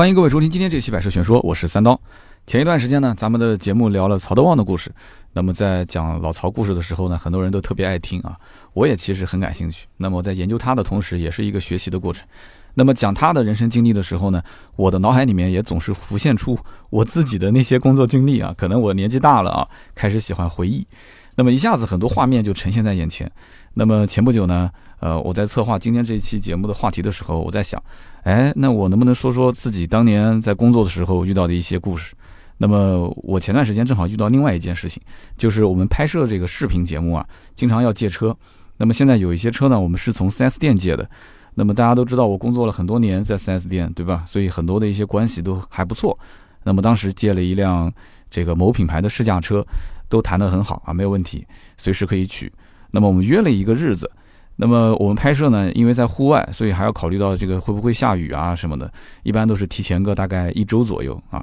欢迎各位收听今天这期《百车全说》，我是三刀。前一段时间呢，咱们的节目聊了曹德旺的故事。那么在讲老曹故事的时候呢，很多人都特别爱听啊，我也其实很感兴趣。那么在研究他的同时，也是一个学习的过程。那么讲他的人生经历的时候呢，我的脑海里面也总是浮现出我自己的那些工作经历啊。可能我年纪大了啊，开始喜欢回忆，那么一下子很多画面就呈现在眼前。那么前不久呢，呃，我在策划今天这一期节目的话题的时候，我在想。哎，那我能不能说说自己当年在工作的时候遇到的一些故事？那么我前段时间正好遇到另外一件事情，就是我们拍摄这个视频节目啊，经常要借车。那么现在有一些车呢，我们是从 4S 店借的。那么大家都知道，我工作了很多年在 4S 店，对吧？所以很多的一些关系都还不错。那么当时借了一辆这个某品牌的试驾车，都谈得很好啊，没有问题，随时可以取。那么我们约了一个日子。那么我们拍摄呢，因为在户外，所以还要考虑到这个会不会下雨啊什么的，一般都是提前个大概一周左右啊。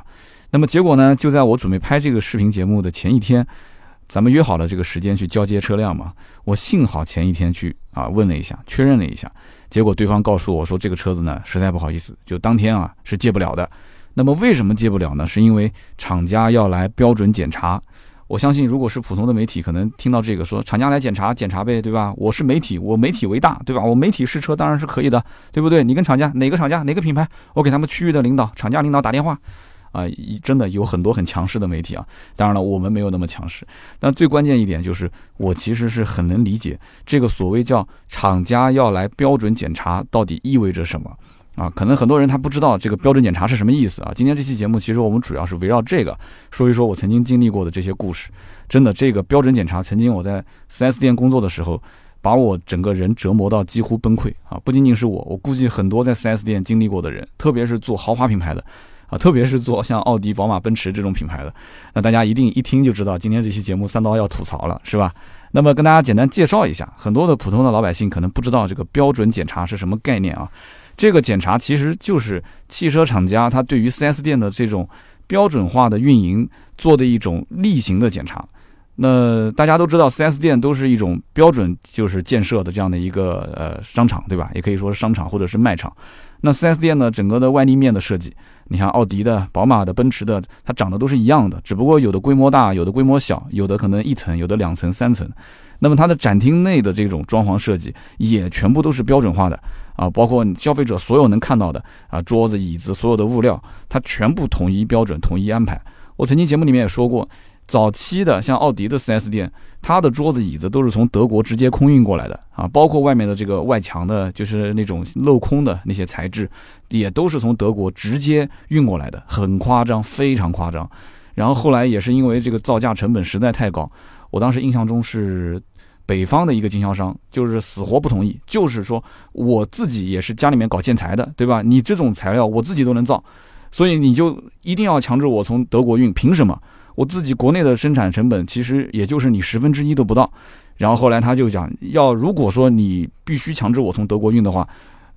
那么结果呢，就在我准备拍这个视频节目的前一天，咱们约好了这个时间去交接车辆嘛。我幸好前一天去啊问了一下，确认了一下，结果对方告诉我说这个车子呢，实在不好意思，就当天啊是借不了的。那么为什么借不了呢？是因为厂家要来标准检查。我相信，如果是普通的媒体，可能听到这个说厂家来检查检查呗，对吧？我是媒体，我媒体为大，对吧？我媒体试车当然是可以的，对不对？你跟厂家哪个厂家哪个品牌，我给他们区域的领导、厂家领导打电话，啊，真的有很多很强势的媒体啊。当然了，我们没有那么强势。但最关键一点就是，我其实是很能理解这个所谓叫厂家要来标准检查到底意味着什么。啊，可能很多人他不知道这个标准检查是什么意思啊。今天这期节目，其实我们主要是围绕这个说一说我曾经经历过的这些故事。真的，这个标准检查，曾经我在 4S 店工作的时候，把我整个人折磨到几乎崩溃啊！不仅仅是我，我估计很多在 4S 店经历过的人，特别是做豪华品牌的啊，特别是做像奥迪、宝马、奔驰这种品牌的，那大家一定一听就知道，今天这期节目三刀要吐槽了，是吧？那么跟大家简单介绍一下，很多的普通的老百姓可能不知道这个标准检查是什么概念啊。这个检查其实就是汽车厂家他对于 4S 店的这种标准化的运营做的一种例行的检查。那大家都知道，4S 店都是一种标准就是建设的这样的一个呃商场，对吧？也可以说是商场或者是卖场。那 4S 店呢，整个的外立面的设计，你看奥迪的、宝马的、奔驰的，它长得都是一样的，只不过有的规模大，有的规模小，有的可能一层，有的两层、三层。那么它的展厅内的这种装潢设计也全部都是标准化的啊，包括消费者所有能看到的啊，桌子、椅子，所有的物料，它全部统一标准、统一安排。我曾经节目里面也说过，早期的像奥迪的 4S 店，它的桌子、椅子都是从德国直接空运过来的啊，包括外面的这个外墙的，就是那种镂空的那些材质，也都是从德国直接运过来的，很夸张，非常夸张。然后后来也是因为这个造价成本实在太高。我当时印象中是北方的一个经销商，就是死活不同意，就是说我自己也是家里面搞建材的，对吧？你这种材料我自己都能造，所以你就一定要强制我从德国运，凭什么？我自己国内的生产成本其实也就是你十分之一都不到。然后后来他就讲，要如果说你必须强制我从德国运的话。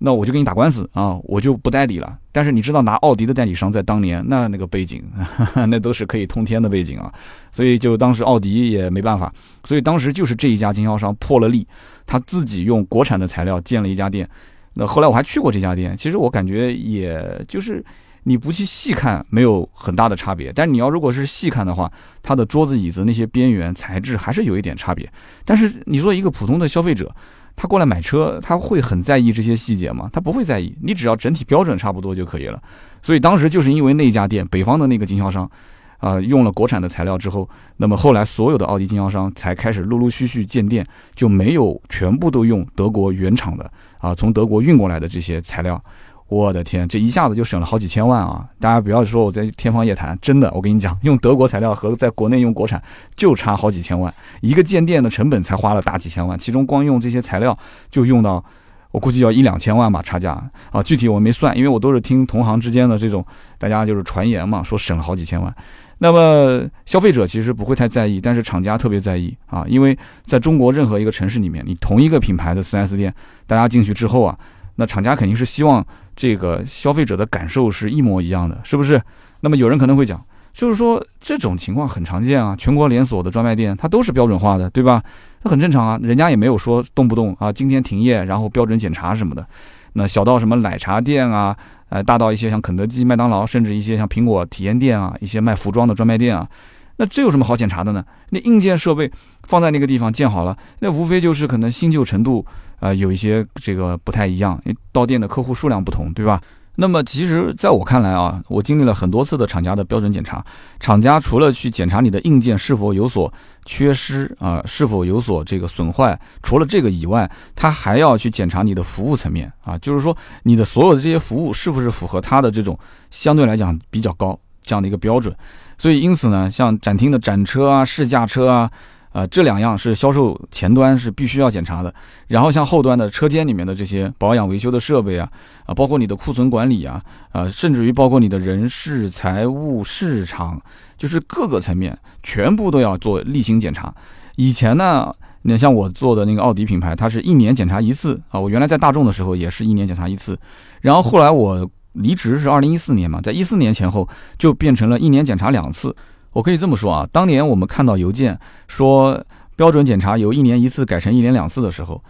那我就跟你打官司啊，我就不代理了。但是你知道拿奥迪的代理商在当年那那个背景，那都是可以通天的背景啊。所以就当时奥迪也没办法，所以当时就是这一家经销商破了例，他自己用国产的材料建了一家店。那后来我还去过这家店，其实我感觉也就是你不去细看没有很大的差别，但是你要如果是细看的话，它的桌子椅子那些边缘材质还是有一点差别。但是你说一个普通的消费者。他过来买车，他会很在意这些细节吗？他不会在意，你只要整体标准差不多就可以了。所以当时就是因为那家店，北方的那个经销商，啊，用了国产的材料之后，那么后来所有的奥迪经销商才开始陆陆续续建店，就没有全部都用德国原厂的啊，从德国运过来的这些材料。我的天，这一下子就省了好几千万啊！大家不要说我在天方夜谭，真的，我跟你讲，用德国材料和在国内用国产就差好几千万，一个建店的成本才花了大几千万，其中光用这些材料就用到，我估计要一两千万吧，差价啊！具体我没算，因为我都是听同行之间的这种大家就是传言嘛，说省了好几千万。那么消费者其实不会太在意，但是厂家特别在意啊，因为在中国任何一个城市里面，你同一个品牌的 4S 店，大家进去之后啊。那厂家肯定是希望这个消费者的感受是一模一样的，是不是？那么有人可能会讲，就是说这种情况很常见啊，全国连锁的专卖店它都是标准化的，对吧？那很正常啊，人家也没有说动不动啊今天停业，然后标准检查什么的。那小到什么奶茶店啊，呃，大到一些像肯德基、麦当劳，甚至一些像苹果体验店啊，一些卖服装的专卖店啊。那这有什么好检查的呢？那硬件设备放在那个地方建好了，那无非就是可能新旧程度啊有一些这个不太一样，因为到店的客户数量不同，对吧？那么其实在我看来啊，我经历了很多次的厂家的标准检查，厂家除了去检查你的硬件是否有所缺失啊，是否有所这个损坏，除了这个以外，他还要去检查你的服务层面啊，就是说你的所有的这些服务是不是符合他的这种相对来讲比较高这样的一个标准。所以，因此呢，像展厅的展车啊、试驾车啊，呃，这两样是销售前端是必须要检查的。然后，像后端的车间里面的这些保养维修的设备啊，啊，包括你的库存管理啊，啊，甚至于包括你的人事、财务、市场，就是各个层面全部都要做例行检查。以前呢，你像我做的那个奥迪品牌，它是一年检查一次啊。我原来在大众的时候也是一年检查一次，然后后来我。离职是二零一四年嘛，在一四年前后就变成了一年检查两次。我可以这么说啊，当年我们看到邮件说标准检查由一年一次改成一年两次的时候，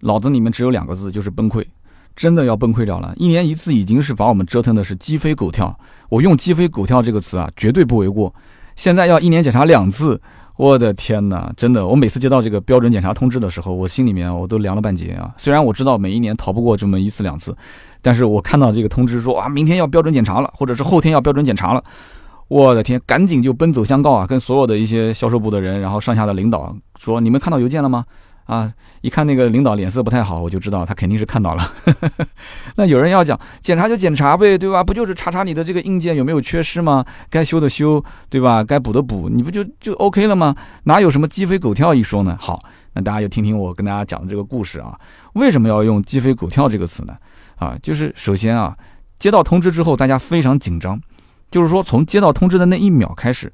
脑子里面只有两个字，就是崩溃，真的要崩溃掉了。一年一次已经是把我们折腾的是鸡飞狗跳，我用鸡飞狗跳这个词啊，绝对不为过。现在要一年检查两次。我的天哪，真的！我每次接到这个标准检查通知的时候，我心里面我都凉了半截啊。虽然我知道每一年逃不过这么一次两次，但是我看到这个通知说啊，明天要标准检查了，或者是后天要标准检查了，我的天，赶紧就奔走相告啊，跟所有的一些销售部的人，然后上下的领导说，你们看到邮件了吗？啊，一看那个领导脸色不太好，我就知道他肯定是看到了。那有人要讲检查就检查呗，对吧？不就是查查你的这个硬件有没有缺失吗？该修的修，对吧？该补的补，你不就就 OK 了吗？哪有什么鸡飞狗跳一说呢？好，那大家就听听我跟大家讲的这个故事啊。为什么要用鸡飞狗跳这个词呢？啊，就是首先啊，接到通知之后，大家非常紧张，就是说从接到通知的那一秒开始，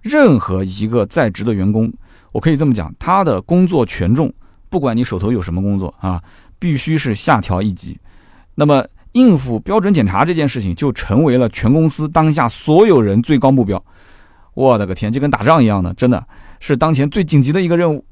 任何一个在职的员工。我可以这么讲，他的工作权重，不管你手头有什么工作啊，必须是下调一级。那么应付标准检查这件事情，就成为了全公司当下所有人最高目标。我的个天，就跟打仗一样的，真的是当前最紧急的一个任务。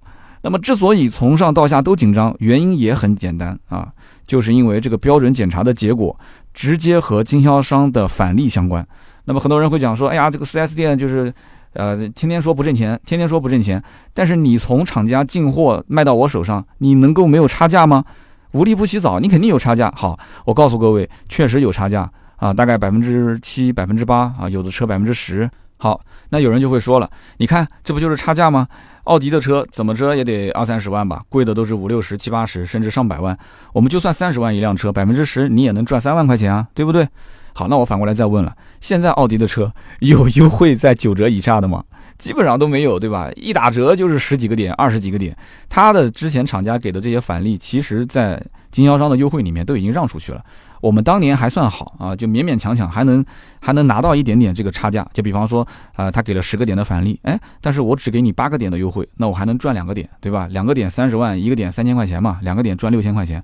那么之所以从上到下都紧张，原因也很简单啊，就是因为这个标准检查的结果直接和经销商的返利相关。那么很多人会讲说，哎呀，这个 4S 店就是。呃，天天说不挣钱，天天说不挣钱，但是你从厂家进货卖到我手上，你能够没有差价吗？无利不起早，你肯定有差价。好，我告诉各位，确实有差价啊，大概百分之七、百分之八啊，有的车百分之十。好，那有人就会说了，你看这不就是差价吗？奥迪的车怎么着也得二三十万吧，贵的都是五六十、七八十，甚至上百万。我们就算三十万一辆车，百分之十你也能赚三万块钱啊，对不对？好，那我反过来再问了，现在奥迪的车 有优惠在九折以下的吗？基本上都没有，对吧？一打折就是十几个点、二十几个点。它的之前厂家给的这些返利，其实在经销商的优惠里面都已经让出去了。我们当年还算好啊，就勉勉强强还能还能拿到一点点这个差价。就比方说，啊，他给了十个点的返利，哎，但是我只给你八个点的优惠，那我还能赚两个点，对吧？两个点三十万，一个点三千块钱嘛，两个点赚六千块钱。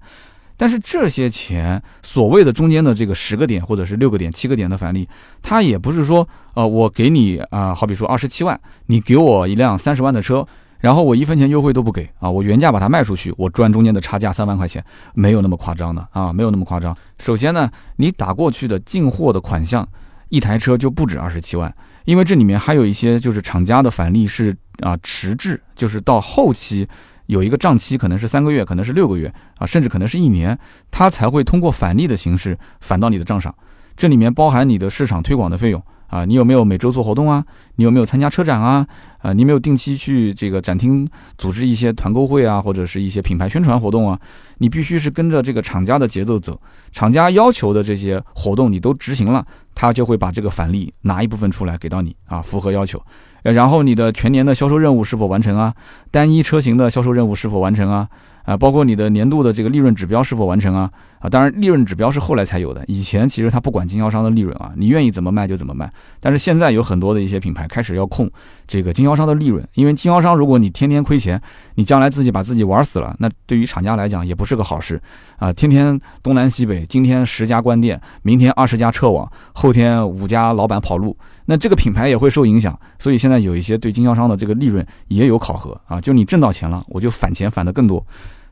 但是这些钱，所谓的中间的这个十个点或者是六个点、七个点的返利，它也不是说，呃，我给你啊，好比说二十七万，你给我一辆三十万的车，然后我一分钱优惠都不给啊，我原价把它卖出去，我赚中间的差价三万块钱，没有那么夸张的啊，没有那么夸张。首先呢，你打过去的进货的款项，一台车就不止二十七万，因为这里面还有一些就是厂家的返利是啊迟滞，就是到后期。有一个账期，可能是三个月，可能是六个月啊，甚至可能是一年，它才会通过返利的形式返到你的账上。这里面包含你的市场推广的费用啊，你有没有每周做活动啊？你有没有参加车展啊？啊，你没有定期去这个展厅组织一些团购会啊，或者是一些品牌宣传活动啊？你必须是跟着这个厂家的节奏走，厂家要求的这些活动你都执行了，他就会把这个返利拿一部分出来给到你啊，符合要求。然后你的全年的销售任务是否完成啊？单一车型的销售任务是否完成啊？啊，包括你的年度的这个利润指标是否完成啊？啊，当然利润指标是后来才有的，以前其实他不管经销商的利润啊，你愿意怎么卖就怎么卖。但是现在有很多的一些品牌开始要控这个经销商的利润，因为经销商如果你天天亏钱，你将来自己把自己玩死了，那对于厂家来讲也不是个好事啊。天天东南西北，今天十家关店，明天二十家撤网，后天五家老板跑路，那这个品牌也会受影响。所以现在有一些对经销商的这个利润也有考核啊，就你挣到钱了，我就返钱返的更多。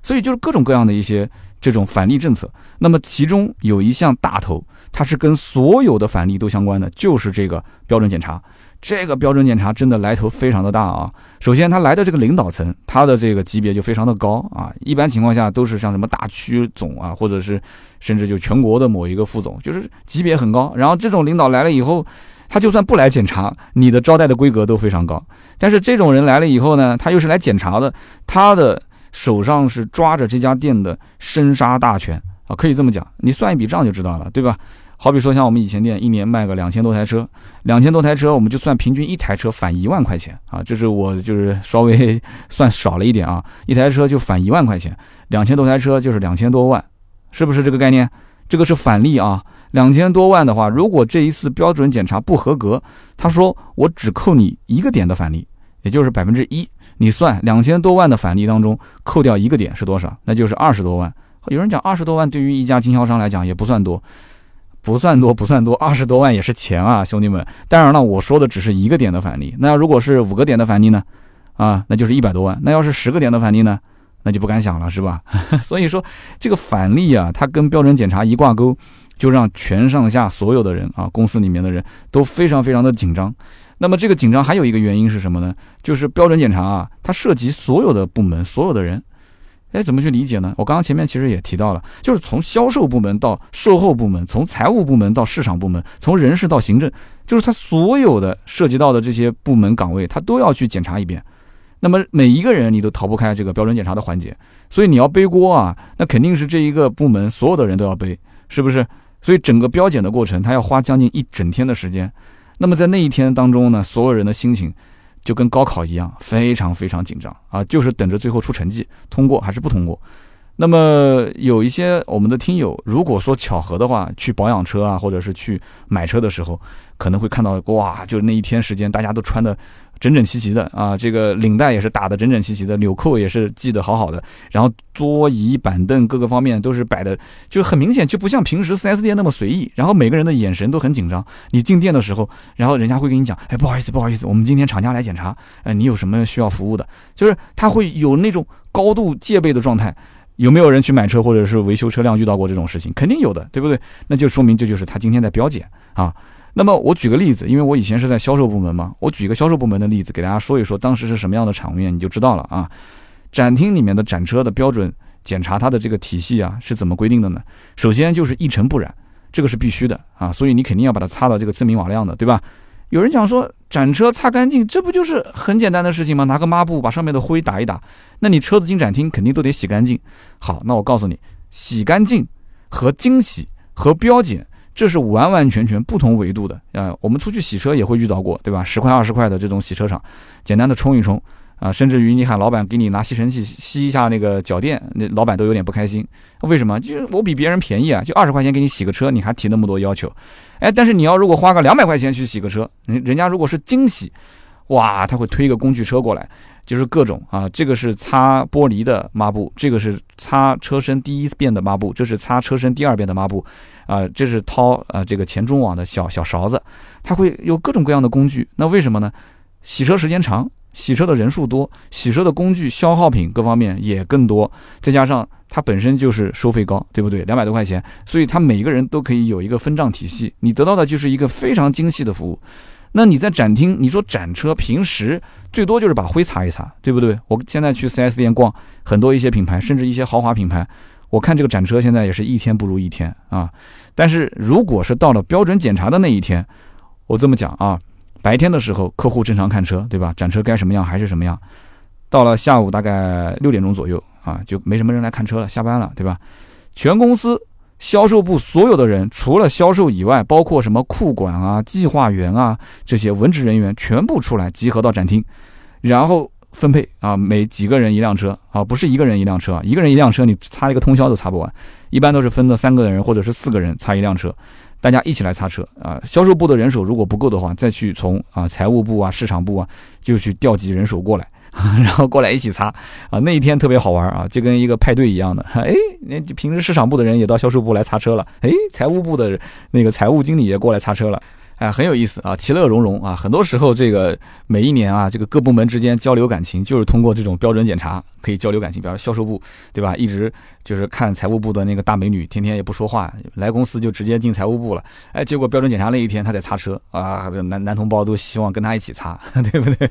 所以就是各种各样的一些这种返利政策。那么其中有一项大头，它是跟所有的返利都相关的，就是这个标准检查。这个标准检查真的来头非常的大啊！首先，他来的这个领导层，他的这个级别就非常的高啊。一般情况下都是像什么大区总啊，或者是甚至就全国的某一个副总，就是级别很高。然后这种领导来了以后，他就算不来检查，你的招待的规格都非常高。但是这种人来了以后呢，他又是来检查的，他的手上是抓着这家店的生杀大权啊，可以这么讲，你算一笔账就知道了，对吧？好比说，像我们以前店一年卖个两千多台车，两千多台车，我们就算平均一台车返一万块钱啊，这是我就是稍微算少了一点啊，一台车就返一万块钱，两千多台车就是两千多万，是不是这个概念？这个是返利啊，两千多万的话，如果这一次标准检查不合格，他说我只扣你一个点的返利，也就是百分之一，你算两千多万的返利当中扣掉一个点是多少？那就是二十多万。有人讲二十多万对于一家经销商来讲也不算多。不算多，不算多，二十多万也是钱啊，兄弟们。当然了，我说的只是一个点的返利。那如果是五个点的返利呢？啊，那就是一百多万。那要是十个点的返利呢？那就不敢想了，是吧？所以说，这个返利啊，它跟标准检查一挂钩，就让全上下所有的人啊，公司里面的人都非常非常的紧张。那么这个紧张还有一个原因是什么呢？就是标准检查啊，它涉及所有的部门，所有的人。哎，怎么去理解呢？我刚刚前面其实也提到了，就是从销售部门到售后部门，从财务部门到市场部门，从人事到行政，就是他所有的涉及到的这些部门岗位，他都要去检查一遍。那么每一个人你都逃不开这个标准检查的环节，所以你要背锅啊，那肯定是这一个部门所有的人都要背，是不是？所以整个标检的过程，他要花将近一整天的时间。那么在那一天当中呢，所有人的心情。就跟高考一样，非常非常紧张啊，就是等着最后出成绩，通过还是不通过。那么有一些我们的听友，如果说巧合的话，去保养车啊，或者是去买车的时候，可能会看到哇，就那一天时间，大家都穿的。整整齐齐的啊，这个领带也是打的整整齐齐的，纽扣也是系得好好的，然后桌椅板凳各个方面都是摆的，就很明显就不像平时 4S 店那么随意。然后每个人的眼神都很紧张。你进店的时候，然后人家会跟你讲，哎，不好意思，不好意思，我们今天厂家来检查，哎，你有什么需要服务的？就是他会有那种高度戒备的状态。有没有人去买车或者是维修车辆遇到过这种事情？肯定有的，对不对？那就说明这就是他今天在标检啊。那么我举个例子，因为我以前是在销售部门嘛，我举一个销售部门的例子给大家说一说，当时是什么样的场面，你就知道了啊。展厅里面的展车的标准检查，它的这个体系啊是怎么规定的呢？首先就是一尘不染，这个是必须的啊，所以你肯定要把它擦到这个锃明瓦亮的，对吧？有人讲说展车擦干净，这不就是很简单的事情吗？拿个抹布把上面的灰打一打，那你车子进展厅肯定都得洗干净。好，那我告诉你，洗干净和精洗和标检。这是完完全全不同维度的啊！我们出去洗车也会遇到过，对吧？十块二十块的这种洗车场，简单的冲一冲啊，甚至于你喊老板给你拿吸尘器吸一下那个脚垫，那老板都有点不开心。为什么？就是我比别人便宜啊，就二十块钱给你洗个车，你还提那么多要求？哎，但是你要如果花个两百块钱去洗个车，人人家如果是精洗，哇，他会推一个工具车过来。就是各种啊，这个是擦玻璃的抹布，这个是擦车身第一遍的抹布，这是擦车身第二遍的抹布，啊，这是掏啊这个前中网的小小勺子，它会有各种各样的工具。那为什么呢？洗车时间长，洗车的人数多，洗车的工具消耗品各方面也更多，再加上它本身就是收费高，对不对？两百多块钱，所以它每个人都可以有一个分账体系，你得到的就是一个非常精细的服务。那你在展厅，你说展车平时最多就是把灰擦一擦，对不对？我现在去 4S 店逛，很多一些品牌，甚至一些豪华品牌，我看这个展车现在也是一天不如一天啊。但是如果是到了标准检查的那一天，我这么讲啊，白天的时候客户正常看车，对吧？展车该什么样还是什么样。到了下午大概六点钟左右啊，就没什么人来看车了，下班了，对吧？全公司。销售部所有的人，除了销售以外，包括什么库管啊、计划员啊这些文职人员，全部出来集合到展厅，然后分配啊，每几个人一辆车啊，不是一个人一辆车，一个人一辆车，你擦一个通宵都擦不完，一般都是分的三个人或者是四个人擦一辆车，大家一起来擦车啊。销售部的人手如果不够的话，再去从啊财务部啊、市场部啊，就去调集人手过来。然后过来一起擦啊，那一天特别好玩啊，就跟一个派对一样的。哎，那平时市场部的人也到销售部来擦车了，哎，财务部的那个财务经理也过来擦车了。哎，很有意思啊，其乐融融啊。很多时候，这个每一年啊，这个各部门之间交流感情，就是通过这种标准检查可以交流感情。比如销售部，对吧？一直就是看财务部的那个大美女，天天也不说话，来公司就直接进财务部了。哎，结果标准检查那一天，他在擦车啊，男男同胞都希望跟他一起擦，对不对？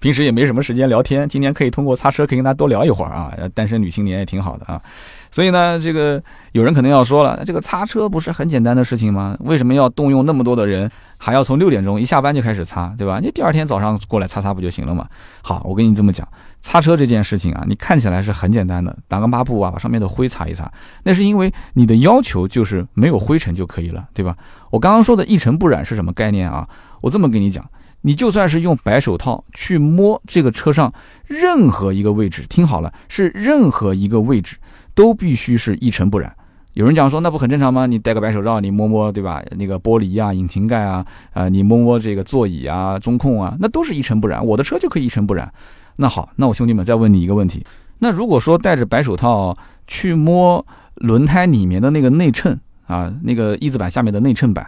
平时也没什么时间聊天，今天可以通过擦车可以跟他多聊一会儿啊。单身女青年也挺好的啊。所以呢，这个有人可能要说了，这个擦车不是很简单的事情吗？为什么要动用那么多的人，还要从六点钟一下班就开始擦，对吧？你第二天早上过来擦擦不就行了吗？好，我跟你这么讲，擦车这件事情啊，你看起来是很简单的，打个抹布啊，把上面的灰擦一擦，那是因为你的要求就是没有灰尘就可以了，对吧？我刚刚说的一尘不染是什么概念啊？我这么跟你讲，你就算是用白手套去摸这个车上任何一个位置，听好了，是任何一个位置。都必须是一尘不染。有人讲说，那不很正常吗？你戴个白手套，你摸摸，对吧？那个玻璃啊、引擎盖啊，啊，你摸摸这个座椅啊、中控啊，那都是一尘不染。我的车就可以一尘不染。那好，那我兄弟们再问你一个问题：那如果说戴着白手套去摸轮胎里面的那个内衬啊，那个翼子板下面的内衬板，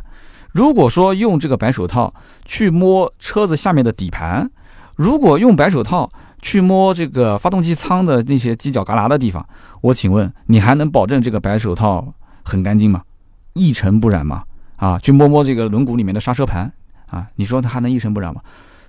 如果说用这个白手套去摸车子下面的底盘，如果用白手套。去摸这个发动机舱的那些犄角旮旯的地方，我请问你还能保证这个白手套很干净吗？一尘不染吗？啊，去摸摸这个轮毂里面的刹车盘啊，你说它还能一尘不染吗？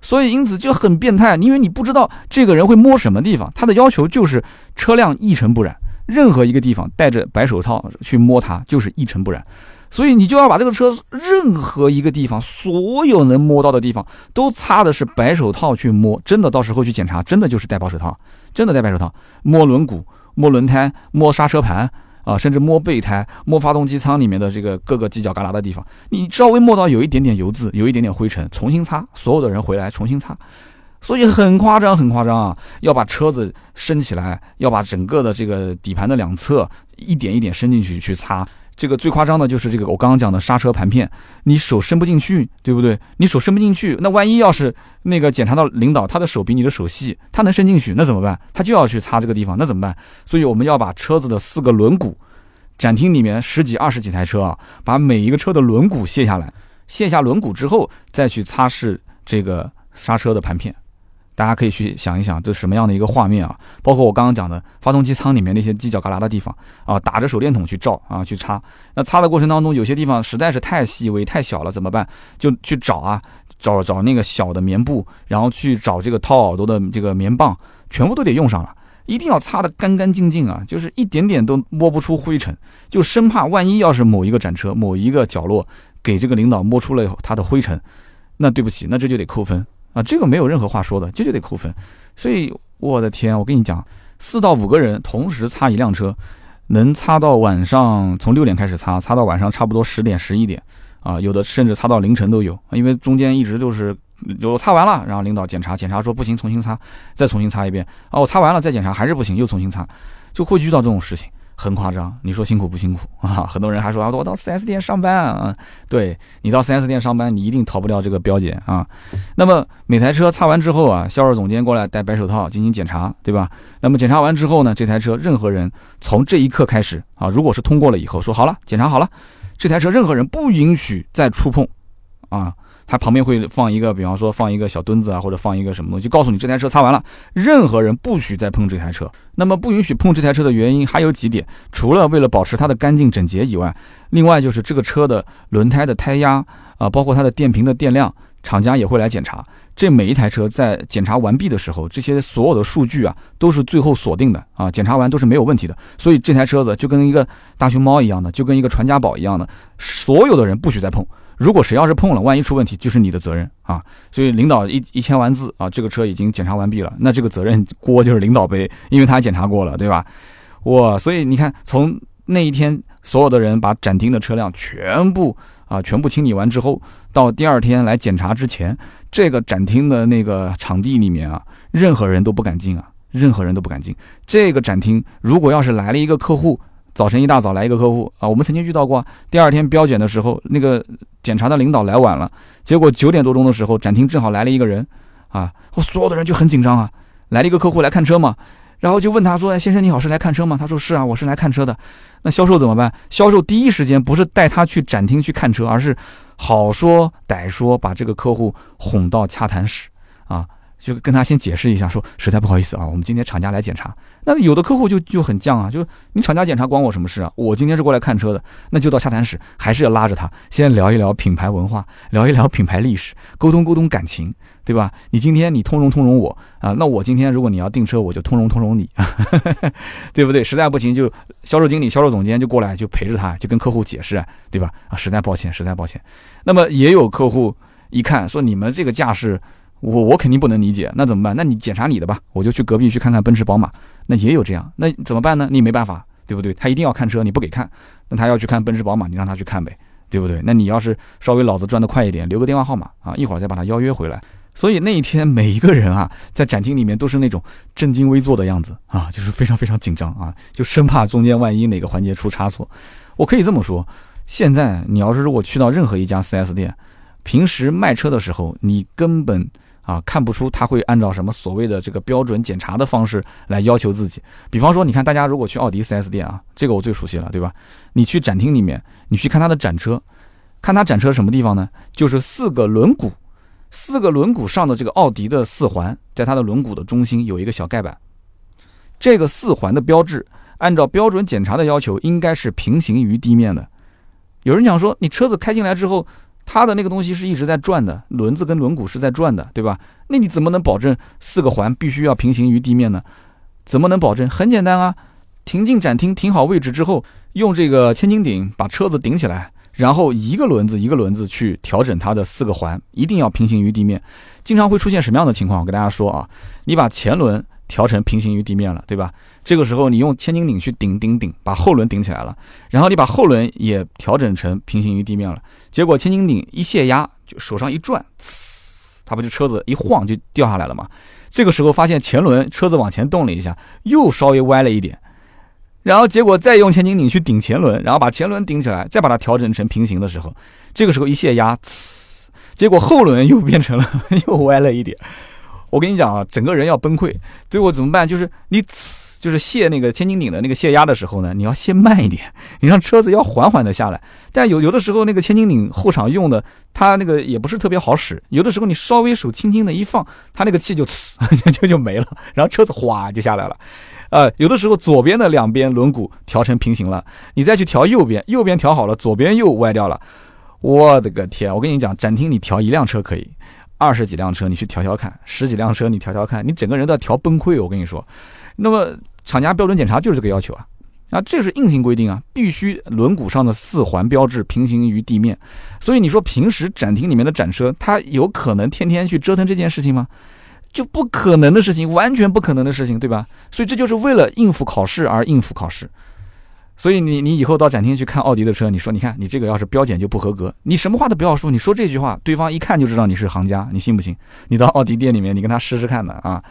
所以因此就很变态，因为你不知道这个人会摸什么地方，他的要求就是车辆一尘不染，任何一个地方戴着白手套去摸它就是一尘不染。所以你就要把这个车任何一个地方，所有能摸到的地方都擦的是白手套去摸，真的到时候去检查，真的就是戴白手套，真的戴白手套摸轮毂、摸轮胎、摸刹车盘啊，甚至摸备胎、摸发动机舱里面的这个各个犄角旮旯的地方，你稍微摸到有一点点油渍、有一点点灰尘，重新擦，所有的人回来重新擦，所以很夸张，很夸张啊！要把车子升起来，要把整个的这个底盘的两侧一点一点伸进去去擦。这个最夸张的就是这个，我刚刚讲的刹车盘片，你手伸不进去，对不对？你手伸不进去，那万一要是那个检查到领导，他的手比你的手细，他能伸进去，那怎么办？他就要去擦这个地方，那怎么办？所以我们要把车子的四个轮毂，展厅里面十几二十几台车啊，把每一个车的轮毂卸下来，卸下轮毂之后，再去擦拭这个刹车的盘片。大家可以去想一想，这什么样的一个画面啊？包括我刚刚讲的发动机舱里面那些犄角旮旯的地方啊，打着手电筒去照啊，去擦。那擦的过程当中，有些地方实在是太细微、太小了，怎么办？就去找啊，找找那个小的棉布，然后去找这个掏耳朵的这个棉棒，全部都得用上了。一定要擦得干干净净啊，就是一点点都摸不出灰尘，就生怕万一要是某一个展车、某一个角落给这个领导摸出了他的灰尘，那对不起，那这就得扣分。啊，这个没有任何话说的，这就得扣分。所以我的天，我跟你讲，四到五个人同时擦一辆车，能擦到晚上，从六点开始擦，擦到晚上差不多十点十一点，啊，有的甚至擦到凌晨都有，因为中间一直就是，有擦完了，然后领导检查，检查说不行，重新擦，再重新擦一遍，啊，我擦完了再检查还是不行，又重新擦，就会遇到这种事情。很夸张，你说辛苦不辛苦 啊？很多人还说啊，我到 4S 店上班啊。对你到 4S 店上班，你一定逃不掉这个标检啊。那么每台车擦完之后啊，销售总监过来戴白手套进行检查，对吧？那么检查完之后呢，这台车任何人从这一刻开始啊，如果是通过了以后，说好了，检查好了，这台车任何人不允许再触碰啊。它旁边会放一个，比方说放一个小墩子啊，或者放一个什么东西，告诉你这台车擦完了，任何人不许再碰这台车。那么不允许碰这台车的原因还有几点，除了为了保持它的干净整洁以外，另外就是这个车的轮胎的胎压啊，包括它的电瓶的电量，厂家也会来检查。这每一台车在检查完毕的时候，这些所有的数据啊，都是最后锁定的啊，检查完都是没有问题的。所以这台车子就跟一个大熊猫一样的，就跟一个传家宝一样的，所有的人不许再碰。如果谁要是碰了，万一出问题，就是你的责任啊！所以领导一一签完字啊，这个车已经检查完毕了，那这个责任锅就是领导背，因为他检查过了，对吧？哇！所以你看，从那一天所有的人把展厅的车辆全部啊全部清理完之后，到第二天来检查之前，这个展厅的那个场地里面啊，任何人都不敢进啊，任何人都不敢进。这个展厅如果要是来了一个客户，早晨一大早来一个客户啊，我们曾经遇到过。第二天标检的时候，那个检查的领导来晚了，结果九点多钟的时候，展厅正好来了一个人，啊，我所有的人就很紧张啊。来了一个客户来看车嘛，然后就问他说：“哎，先生你好，是来看车吗？”他说：“是啊，我是来看车的。”那销售怎么办？销售第一时间不是带他去展厅去看车，而是好说歹说，把这个客户哄到洽谈室啊。就跟他先解释一下，说实在不好意思啊，我们今天厂家来检查。那有的客户就就很犟啊，就你厂家检查关我什么事啊？我今天是过来看车的，那就到洽谈室，还是要拉着他先聊一聊品牌文化，聊一聊品牌历史，沟通沟通感情，对吧？你今天你通融通融我啊，那我今天如果你要订车，我就通融通融你，对不对？实在不行，就销售经理、销售总监就过来就陪着他，就跟客户解释，对吧？啊，实在抱歉，实在抱歉。那么也有客户一看说你们这个架势。我我肯定不能理解，那怎么办？那你检查你的吧，我就去隔壁去看看奔驰、宝马，那也有这样，那怎么办呢？你没办法，对不对？他一定要看车，你不给看，那他要去看奔驰、宝马，你让他去看呗，对不对？那你要是稍微脑子转得快一点，留个电话号码啊，一会儿再把他邀约回来。所以那一天每一个人啊，在展厅里面都是那种正襟危坐的样子啊，就是非常非常紧张啊，就生怕中间万一哪个环节出差错。我可以这么说，现在你要是如果去到任何一家 4S 店，平时卖车的时候，你根本。啊，看不出他会按照什么所谓的这个标准检查的方式来要求自己。比方说，你看大家如果去奥迪 4S 店啊，这个我最熟悉了，对吧？你去展厅里面，你去看他的展车，看他展车什么地方呢？就是四个轮毂，四个轮毂上的这个奥迪的四环，在它的轮毂的中心有一个小盖板。这个四环的标志，按照标准检查的要求，应该是平行于地面的。有人讲说，你车子开进来之后。它的那个东西是一直在转的，轮子跟轮毂是在转的，对吧？那你怎么能保证四个环必须要平行于地面呢？怎么能保证？很简单啊，停进展厅，停好位置之后，用这个千斤顶把车子顶起来，然后一个轮子一个轮子去调整它的四个环，一定要平行于地面。经常会出现什么样的情况？我跟大家说啊，你把前轮调成平行于地面了，对吧？这个时候你用千斤顶去顶顶顶，把后轮顶起来了，然后你把后轮也调整成平行于地面了。结果千斤顶一泄压，就手上一转，呲，它不就车子一晃就掉下来了吗？这个时候发现前轮车子往前动了一下，又稍微歪了一点，然后结果再用千斤顶去顶前轮，然后把前轮顶起来，再把它调整成平行的时候，这个时候一泄压，呲，结果后轮又变成了 又歪了一点。我跟你讲啊，整个人要崩溃，最后怎么办？就是你呲。就是卸那个千斤顶的那个泄压的时候呢，你要卸慢一点，你让车子要缓缓的下来。但有有的时候那个千斤顶后场用的，它那个也不是特别好使。有的时候你稍微手轻轻的一放，它那个气就呲 就就没了，然后车子哗就下来了。呃，有的时候左边的两边轮毂调成平行了，你再去调右边，右边调好了，左边又歪掉了。我的个天！我跟你讲，展厅你调一辆车可以，二十几辆车你去调调看，十几辆车你调调看，你整个人都要调崩溃。我跟你说，那么。厂家标准检查就是这个要求啊，啊，这是硬性规定啊，必须轮毂上的四环标志平行于地面。所以你说平时展厅里面的展车，它有可能天天去折腾这件事情吗？就不可能的事情，完全不可能的事情，对吧？所以这就是为了应付考试而应付考试。所以你你以后到展厅去看奥迪的车，你说你看你这个要是标检就不合格，你什么话都不要说，你说这句话，对方一看就知道你是行家，你信不信？你到奥迪店里面，你跟他试试看的啊。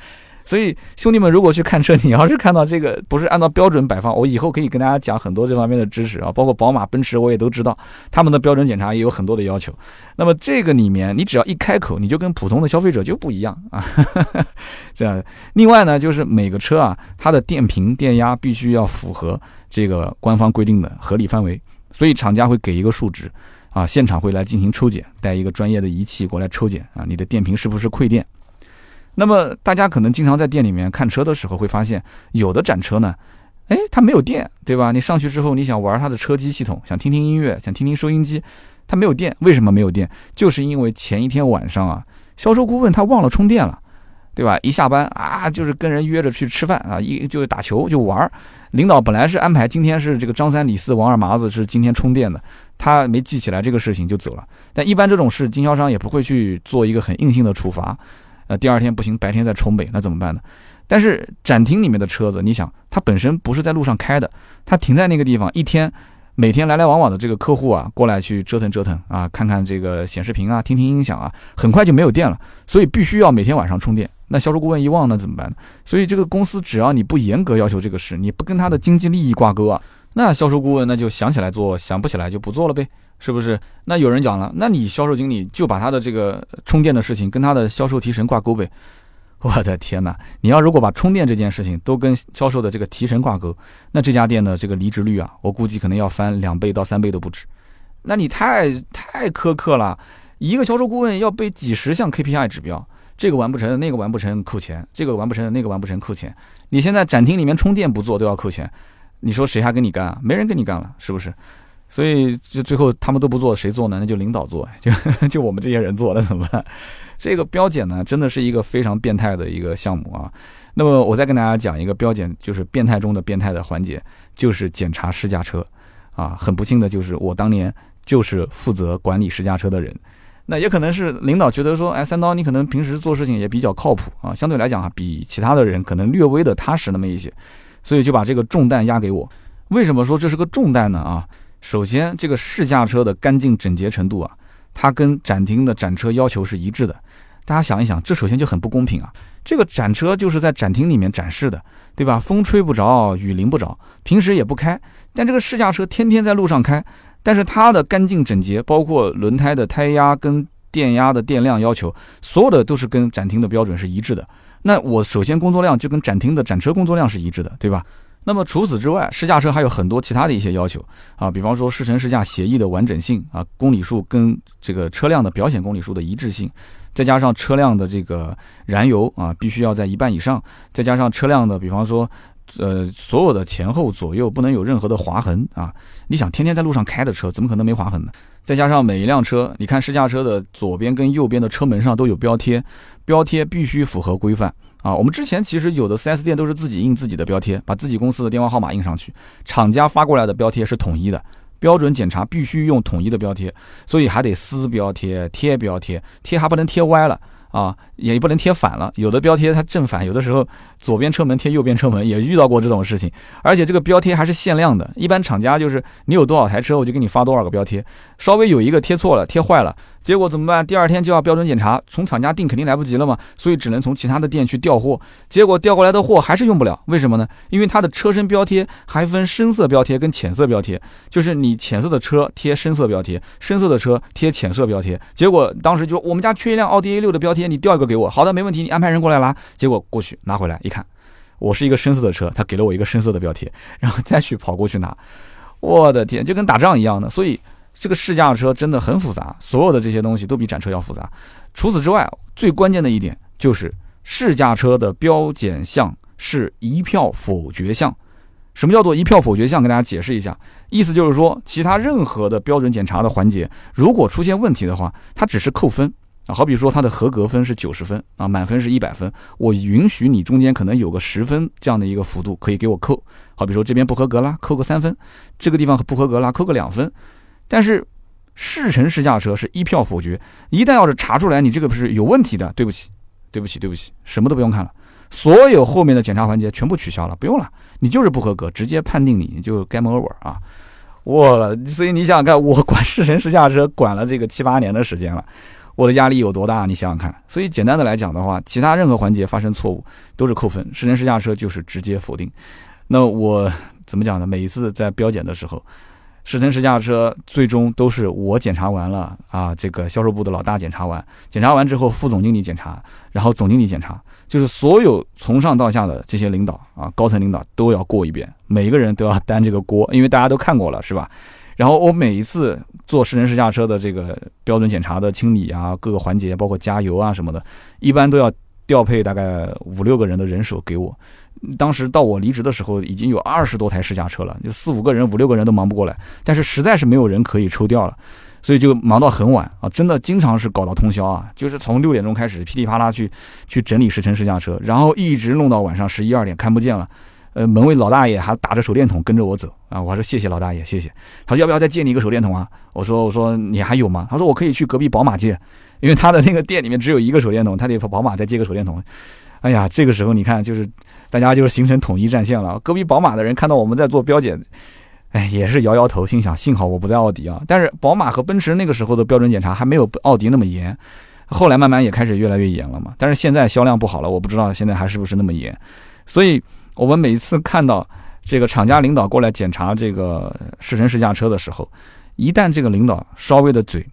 所以兄弟们，如果去看车，你要是看到这个不是按照标准摆放，我以后可以跟大家讲很多这方面的知识啊，包括宝马、奔驰，我也都知道他们的标准检查也有很多的要求。那么这个里面，你只要一开口，你就跟普通的消费者就不一样啊。这样，另外呢，就是每个车啊，它的电瓶电压必须要符合这个官方规定的合理范围，所以厂家会给一个数值啊，现场会来进行抽检，带一个专业的仪器过来抽检啊，你的电瓶是不是馈电？那么大家可能经常在店里面看车的时候，会发现有的展车呢，哎，它没有电，对吧？你上去之后，你想玩它的车机系统，想听听音乐，想听听收音机，它没有电。为什么没有电？就是因为前一天晚上啊，销售顾问他忘了充电了，对吧？一下班啊，就是跟人约着去吃饭啊，一就是打球就玩。领导本来是安排今天是这个张三李四王二麻子是今天充电的，他没记起来这个事情就走了。但一般这种事，经销商也不会去做一个很硬性的处罚。那第二天不行，白天再充呗，那怎么办呢？但是展厅里面的车子，你想，它本身不是在路上开的，它停在那个地方，一天每天来来往往的这个客户啊，过来去折腾折腾啊，看看这个显示屏啊，听听音响啊，很快就没有电了，所以必须要每天晚上充电。那销售顾问一忘，那怎么办呢？所以这个公司只要你不严格要求这个事，你不跟他的经济利益挂钩啊，那销售顾问那就想起来做，想不起来就不做了呗。是不是？那有人讲了，那你销售经理就把他的这个充电的事情跟他的销售提成挂钩呗？我的天哪！你要如果把充电这件事情都跟销售的这个提成挂钩，那这家店的这个离职率啊，我估计可能要翻两倍到三倍都不止。那你太太苛刻了，一个销售顾问要背几十项 KPI 指标，这个完不成，那个完不成扣钱，这个完不成，那个完不成扣钱。你现在展厅里面充电不做都要扣钱，你说谁还跟你干啊？没人跟你干了，是不是？所以就最后他们都不做，谁做呢？那就领导做，就就我们这些人做，了怎么办？这个标检呢，真的是一个非常变态的一个项目啊。那么我再跟大家讲一个标检，就是变态中的变态的环节，就是检查试驾车啊。很不幸的就是我当年就是负责管理试驾车的人。那也可能是领导觉得说，哎，三刀你可能平时做事情也比较靠谱啊，相对来讲啊，比其他的人可能略微的踏实那么一些，所以就把这个重担压给我。为什么说这是个重担呢？啊？首先，这个试驾车的干净整洁程度啊，它跟展厅的展车要求是一致的。大家想一想，这首先就很不公平啊！这个展车就是在展厅里面展示的，对吧？风吹不着，雨淋不着，平时也不开。但这个试驾车天天在路上开，但是它的干净整洁，包括轮胎的胎压跟电压的电量要求，所有的都是跟展厅的标准是一致的。那我首先工作量就跟展厅的展车工作量是一致的，对吧？那么除此之外，试驾车还有很多其他的一些要求啊，比方说试乘试驾协议的完整性啊，公里数跟这个车辆的表显公里数的一致性，再加上车辆的这个燃油啊，必须要在一半以上，再加上车辆的，比方说，呃，所有的前后左右不能有任何的划痕啊。你想天天在路上开的车，怎么可能没划痕呢？再加上每一辆车，你看试驾车的左边跟右边的车门上都有标贴，标贴必须符合规范。啊，我们之前其实有的 4S 店都是自己印自己的标贴，把自己公司的电话号码印上去，厂家发过来的标贴是统一的，标准检查必须用统一的标贴，所以还得撕标贴、贴标贴，贴还不能贴歪了。啊，也不能贴反了。有的标贴它正反，有的时候左边车门贴右边车门，也遇到过这种事情。而且这个标贴还是限量的，一般厂家就是你有多少台车，我就给你发多少个标贴。稍微有一个贴错了、贴坏了，结果怎么办？第二天就要标准检查，从厂家订肯定来不及了嘛，所以只能从其他的店去调货。结果调过来的货还是用不了，为什么呢？因为它的车身标贴还分深色标贴跟浅色标贴，就是你浅色的车贴深色标贴，深色的车贴浅色标贴。结果当时就我们家缺一辆奥迪 A6 的标贴。你调一个给我，好的，没问题，你安排人过来拿。结果过去拿回来一看，我是一个深色的车，他给了我一个深色的标贴，然后再去跑过去拿，我的天，就跟打仗一样的。所以这个试驾车真的很复杂，所有的这些东西都比展车要复杂。除此之外，最关键的一点就是试驾车的标检项是一票否决项。什么叫做一票否决项？跟大家解释一下，意思就是说，其他任何的标准检查的环节，如果出现问题的话，它只是扣分啊。好比说，它的合格分是九十分啊，满分是一百分，我允许你中间可能有个十分这样的一个幅度可以给我扣。好比说这边不合格啦，扣个三分；这个地方不合格啦，扣个两分。但是试乘试驾车是一票否决，一旦要是查出来你这个不是有问题的，对不起，对不起，对不起，什么都不用看了，所有后面的检查环节全部取消了，不用了，你就是不合格，直接判定你就 game over 啊！我所以你想想看，我管试乘试驾车管了这个七八年的时间了。我的压力有多大？你想想看。所以简单的来讲的话，其他任何环节发生错误都是扣分，试乘试驾车就是直接否定。那我怎么讲呢？每一次在标检的时候，试乘试驾车最终都是我检查完了啊，这个销售部的老大检查完，检查完之后副总经理检查，然后总经理检查，就是所有从上到下的这些领导啊，高层领导都要过一遍，每一个人都要担这个锅，因为大家都看过了，是吧？然后我每一次做试乘试驾车的这个标准检查的清理啊，各个环节包括加油啊什么的，一般都要调配大概五六个人的人手给我。当时到我离职的时候，已经有二十多台试驾车了，就四五个人、五六个人都忙不过来。但是实在是没有人可以抽调了，所以就忙到很晚啊，真的经常是搞到通宵啊，就是从六点钟开始噼里啪啦去去整理试乘试驾车，然后一直弄到晚上十一二点看不见了。呃，门卫老大爷还打着手电筒跟着我走啊！我说谢谢老大爷，谢谢。他说要不要再借你一个手电筒啊？我说我说你还有吗？他说我可以去隔壁宝马借，因为他的那个店里面只有一个手电筒，他得跑宝马再借个手电筒。哎呀，这个时候你看，就是大家就是形成统一战线了。隔壁宝马的人看到我们在做标检，哎，也是摇摇头，心想幸好我不在奥迪啊。但是宝马和奔驰那个时候的标准检查还没有奥迪那么严，后来慢慢也开始越来越严了嘛。但是现在销量不好了，我不知道现在还是不是那么严，所以。我们每次看到这个厂家领导过来检查这个试乘试驾车的时候，一旦这个领导稍微的嘴，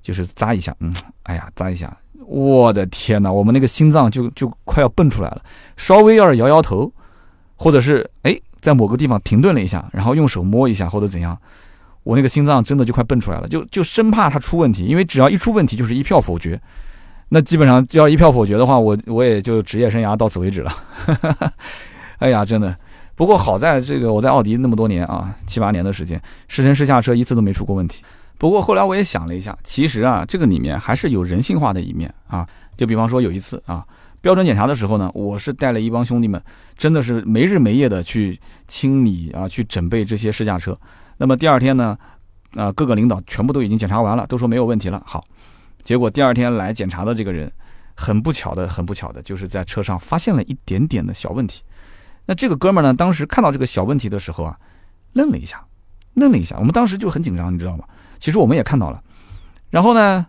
就是咂一下，嗯，哎呀，咂一下，我的天哪，我们那个心脏就就快要蹦出来了。稍微要是摇摇头，或者是哎，在某个地方停顿了一下，然后用手摸一下或者怎样，我那个心脏真的就快蹦出来了，就就生怕它出问题，因为只要一出问题就是一票否决，那基本上就要一票否决的话，我我也就职业生涯到此为止了。哎呀，真的。不过好在这个我在奥迪那么多年啊，七八年的时间，试乘试驾车一次都没出过问题。不过后来我也想了一下，其实啊，这个里面还是有人性化的一面啊。就比方说有一次啊，标准检查的时候呢，我是带了一帮兄弟们，真的是没日没夜的去清理啊，去准备这些试驾车。那么第二天呢，啊，各个领导全部都已经检查完了，都说没有问题了。好，结果第二天来检查的这个人，很不巧的，很不巧的，就是在车上发现了一点点的小问题。那这个哥们儿呢，当时看到这个小问题的时候啊，愣了一下，愣了一下。我们当时就很紧张，你知道吗？其实我们也看到了，然后呢，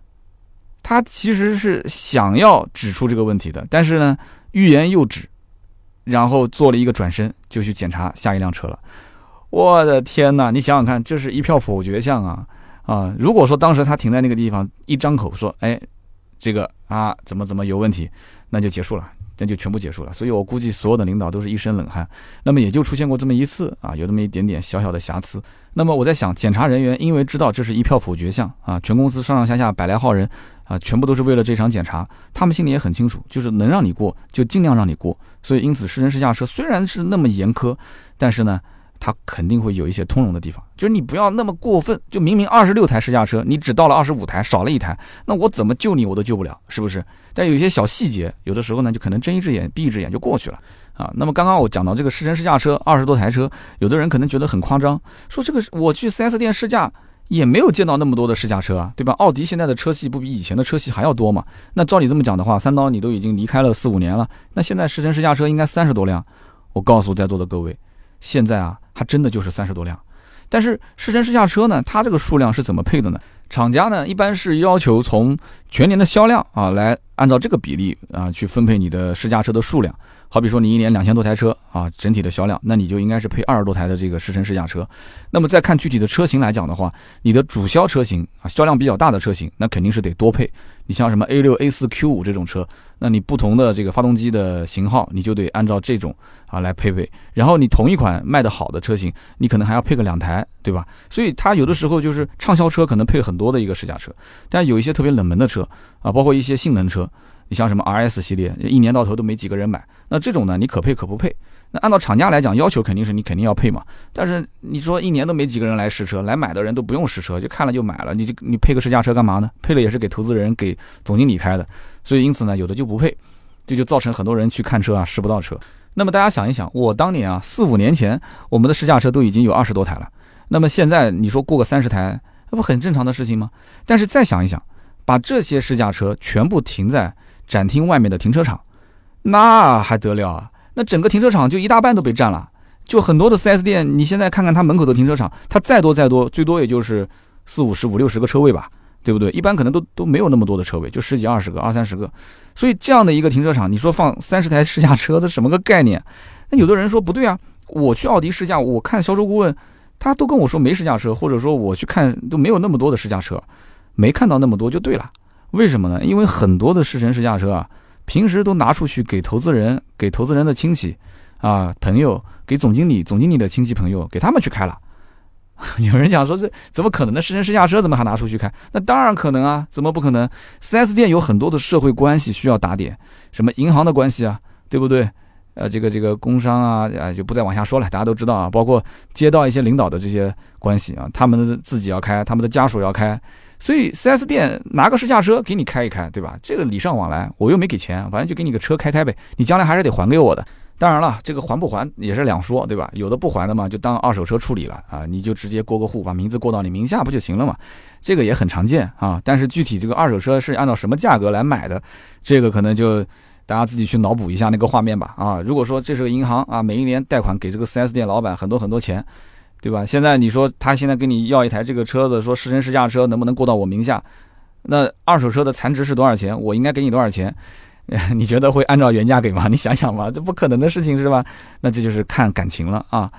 他其实是想要指出这个问题的，但是呢，欲言又止，然后做了一个转身，就去检查下一辆车了。我的天哪！你想想看，这是一票否决项啊啊！如果说当时他停在那个地方，一张口说：“哎，这个啊，怎么怎么有问题”，那就结束了。那就全部结束了，所以我估计所有的领导都是一身冷汗。那么也就出现过这么一次啊，有那么一点点小小的瑕疵。那么我在想，检查人员因为知道这是一票否决项啊，全公司上上下下百来号人啊，全部都是为了这场检查，他们心里也很清楚，就是能让你过就尽量让你过。所以因此试乘试驾车虽然是那么严苛，但是呢。它肯定会有一些通融的地方，就是你不要那么过分。就明明二十六台试驾车，你只到了二十五台，少了一台，那我怎么救你我都救不了，是不是？但有一些小细节，有的时候呢，就可能睁一只眼闭一只眼就过去了啊。那么刚刚我讲到这个试乘试驾车二十多台车，有的人可能觉得很夸张，说这个我去 4S 店试驾也没有见到那么多的试驾车啊，对吧？奥迪现在的车系不比以前的车系还要多嘛？那照你这么讲的话，三刀你都已经离开了四五年了，那现在试乘试驾车应该三十多辆。我告诉在座的各位。现在啊，它真的就是三十多辆，但是试乘试驾车呢，它这个数量是怎么配的呢？厂家呢一般是要求从全年的销量啊来按照这个比例啊去分配你的试驾车的数量。好比说你一年两千多台车啊，整体的销量，那你就应该是配二十多台的这个试乘试驾车。那么再看具体的车型来讲的话，你的主销车型啊，销量比较大的车型，那肯定是得多配。你像什么 A 六、A 四、Q 五这种车，那你不同的这个发动机的型号，你就得按照这种啊来配备。然后你同一款卖的好的车型，你可能还要配个两台，对吧？所以它有的时候就是畅销车可能配很多的一个试驾车，但有一些特别冷门的车啊，包括一些性能车。你像什么 R S 系列，一年到头都没几个人买，那这种呢，你可配可不配。那按照厂家来讲，要求肯定是你肯定要配嘛。但是你说一年都没几个人来试车，来买的人都不用试车，就看了就买了，你就你配个试驾车干嘛呢？配了也是给投资人、给总经理开的。所以因此呢，有的就不配，这就造成很多人去看车啊，试不到车。那么大家想一想，我当年啊，四五年前，我们的试驾车都已经有二十多台了。那么现在你说过个三十台，那不很正常的事情吗？但是再想一想，把这些试驾车全部停在。展厅外面的停车场，那还得了啊？那整个停车场就一大半都被占了。就很多的 4S 店，你现在看看它门口的停车场，它再多再多，最多也就是四五十、五六十个车位吧，对不对？一般可能都都没有那么多的车位，就十几二十个、二三十个。所以这样的一个停车场，你说放三十台试驾车，这什么个概念？那有的人说不对啊，我去奥迪试驾，我看销售顾问，他都跟我说没试驾车，或者说我去看都没有那么多的试驾车，没看到那么多就对了。为什么呢？因为很多的试乘试驾车啊，平时都拿出去给投资人、给投资人的亲戚啊、朋友、给总经理、总经理的亲戚朋友给他们去开了。有人讲说这怎么可能呢？试乘试驾车怎么还拿出去开？那当然可能啊，怎么不可能？4S 店有很多的社会关系需要打点，什么银行的关系啊，对不对？呃，这个这个工商啊，啊就不再往下说了，大家都知道啊，包括街道一些领导的这些关系啊，他们自己要开，他们的家属要开。所以，4S 店拿个试驾车给你开一开，对吧？这个礼尚往来，我又没给钱，反正就给你个车开开呗。你将来还是得还给我的。当然了，这个还不还也是两说，对吧？有的不还的嘛，就当二手车处理了啊，你就直接过个户，把名字过到你名下不就行了嘛？这个也很常见啊。但是具体这个二手车是按照什么价格来买的，这个可能就大家自己去脑补一下那个画面吧。啊，如果说这是个银行啊，每一年贷款给这个 4S 店老板很多很多钱。对吧？现在你说他现在跟你要一台这个车子，说试乘试驾车能不能过到我名下？那二手车的残值是多少钱？我应该给你多少钱？你觉得会按照原价给吗？你想想吧，这不可能的事情是吧？那这就是看感情了啊！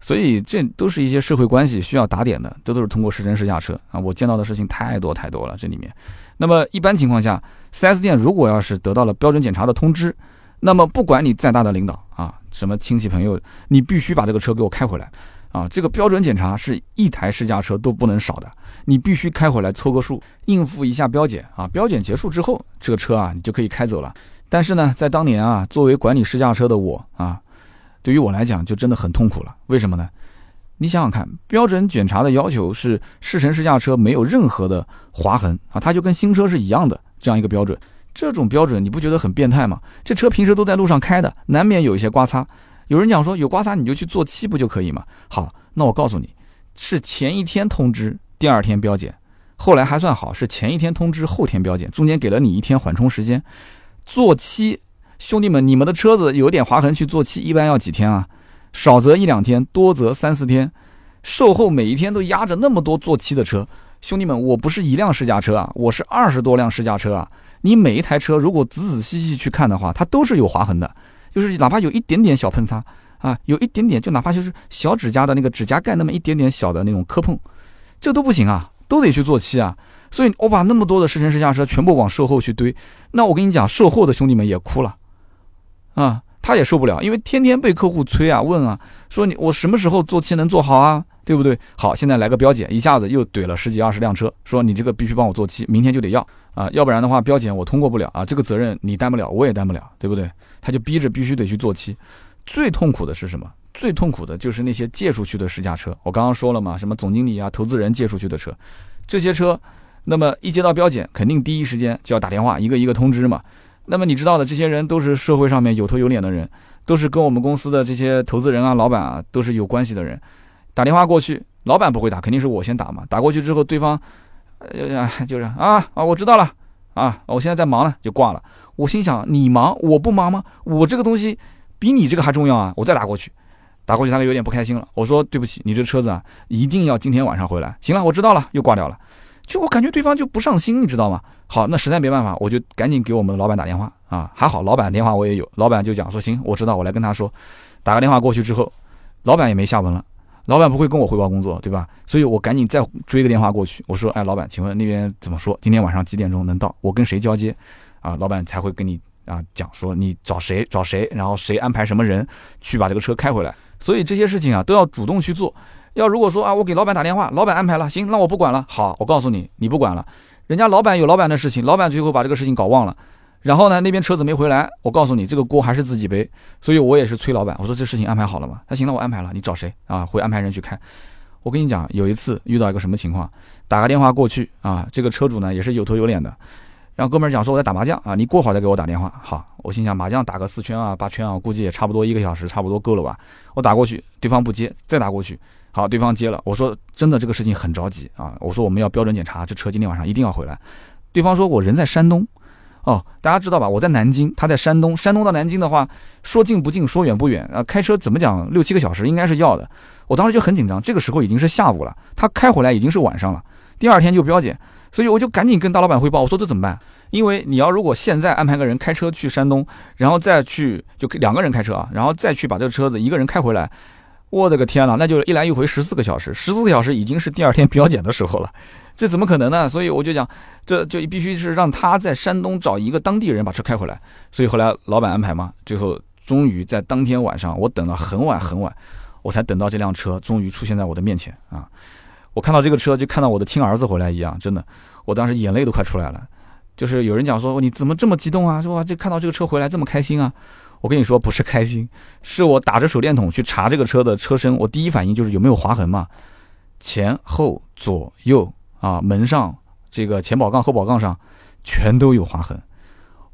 所以这都是一些社会关系需要打点的，这都是通过试乘试驾车啊。我见到的事情太多太多了，这里面。那么一般情况下，4S 店如果要是得到了标准检查的通知，那么不管你再大的领导啊，什么亲戚朋友，你必须把这个车给我开回来。啊，这个标准检查是一台试驾车都不能少的，你必须开回来凑个数，应付一下标检啊。标检结束之后，这个车啊你就可以开走了。但是呢，在当年啊，作为管理试驾车的我啊，对于我来讲就真的很痛苦了。为什么呢？你想想看，标准检查的要求是试乘试驾车没有任何的划痕啊，它就跟新车是一样的这样一个标准。这种标准你不觉得很变态吗？这车平时都在路上开的，难免有一些刮擦。有人讲说有刮擦你就去做漆不就可以吗？好，那我告诉你，是前一天通知，第二天标检，后来还算好，是前一天通知，后天标检，中间给了你一天缓冲时间。做漆，兄弟们，你们的车子有点划痕去做漆，一般要几天啊？少则一两天，多则三四天。售后每一天都压着那么多做漆的车，兄弟们，我不是一辆试驾车啊，我是二十多辆试驾车啊。你每一台车如果仔仔细细去看的话，它都是有划痕的，就是哪怕有一点点小碰擦啊，有一点点，就哪怕就是小指甲的那个指甲盖那么一点点小的那种磕碰，这都不行啊，都得去做漆啊。所以我把那么多的试乘试驾车全部往售后去堆，那我跟你讲，售后的兄弟们也哭了啊。他也受不了，因为天天被客户催啊、问啊，说你我什么时候做漆能做好啊，对不对？好，现在来个标检，一下子又怼了十几二十辆车，说你这个必须帮我做漆，明天就得要啊，要不然的话标检我通过不了啊，这个责任你担不了，我也担不了，对不对？他就逼着必须得去做漆。最痛苦的是什么？最痛苦的就是那些借出去的试驾车。我刚刚说了嘛，什么总经理啊、投资人借出去的车，这些车，那么一接到标检，肯定第一时间就要打电话，一个一个通知嘛。那么你知道的，这些人都是社会上面有头有脸的人，都是跟我们公司的这些投资人啊、老板啊都是有关系的人。打电话过去，老板不会打，肯定是我先打嘛。打过去之后，对方，呃，就是啊啊，我知道了啊，我现在在忙呢，就挂了。我心想，你忙我不忙吗？我这个东西比你这个还重要啊！我再打过去，打过去他就有点不开心了。我说对不起，你这车子啊，一定要今天晚上回来。行了，我知道了，又挂掉了。就我感觉对方就不上心，你知道吗？好，那实在没办法，我就赶紧给我们老板打电话啊。还好老板电话我也有，老板就讲说行，我知道，我来跟他说。打个电话过去之后，老板也没下文了。老板不会跟我汇报工作，对吧？所以我赶紧再追个电话过去，我说，哎，老板，请问那边怎么说？今天晚上几点钟能到？我跟谁交接？啊，老板才会跟你啊讲说你找谁找谁，然后谁安排什么人去把这个车开回来。所以这些事情啊都要主动去做。要如果说啊，我给老板打电话，老板安排了，行，那我不管了。好，我告诉你，你不管了，人家老板有老板的事情，老板最后把这个事情搞忘了，然后呢，那边车子没回来，我告诉你，这个锅还是自己背。所以我也是催老板，我说这事情安排好了吗？他行了，我安排了，你找谁啊？会安排人去开。我跟你讲，有一次遇到一个什么情况，打个电话过去啊，这个车主呢也是有头有脸的，让哥们儿讲说我在打麻将啊，你过会儿再给我打电话。好，我心想麻将打个四圈啊八圈啊，估计也差不多一个小时，差不多够了吧？我打过去，对方不接，再打过去。好，对方接了。我说真的，这个事情很着急啊。我说我们要标准检查，这车今天晚上一定要回来。对方说我人在山东，哦，大家知道吧？我在南京，他在山东。山东到南京的话，说近不近，说远不远啊。开车怎么讲，六七个小时应该是要的。我当时就很紧张，这个时候已经是下午了，他开回来已经是晚上了。第二天就标检，所以我就赶紧跟大老板汇报，我说这怎么办？因为你要如果现在安排个人开车去山东，然后再去就两个人开车啊，然后再去把这个车子一个人开回来。我的个天呐，那就是一来一回十四个小时，十四个小时已经是第二天标检的时候了，这怎么可能呢？所以我就讲，这就必须是让他在山东找一个当地人把车开回来。所以后来老板安排嘛，最后终于在当天晚上，我等了很晚很晚，我才等到这辆车终于出现在我的面前啊！我看到这个车就看到我的亲儿子回来一样，真的，我当时眼泪都快出来了。就是有人讲说你怎么这么激动啊？是吧？就看到这个车回来这么开心啊？我跟你说，不是开心，是我打着手电筒去查这个车的车身，我第一反应就是有没有划痕嘛，前后左右啊，门上这个前保杠后保杠上全都有划痕，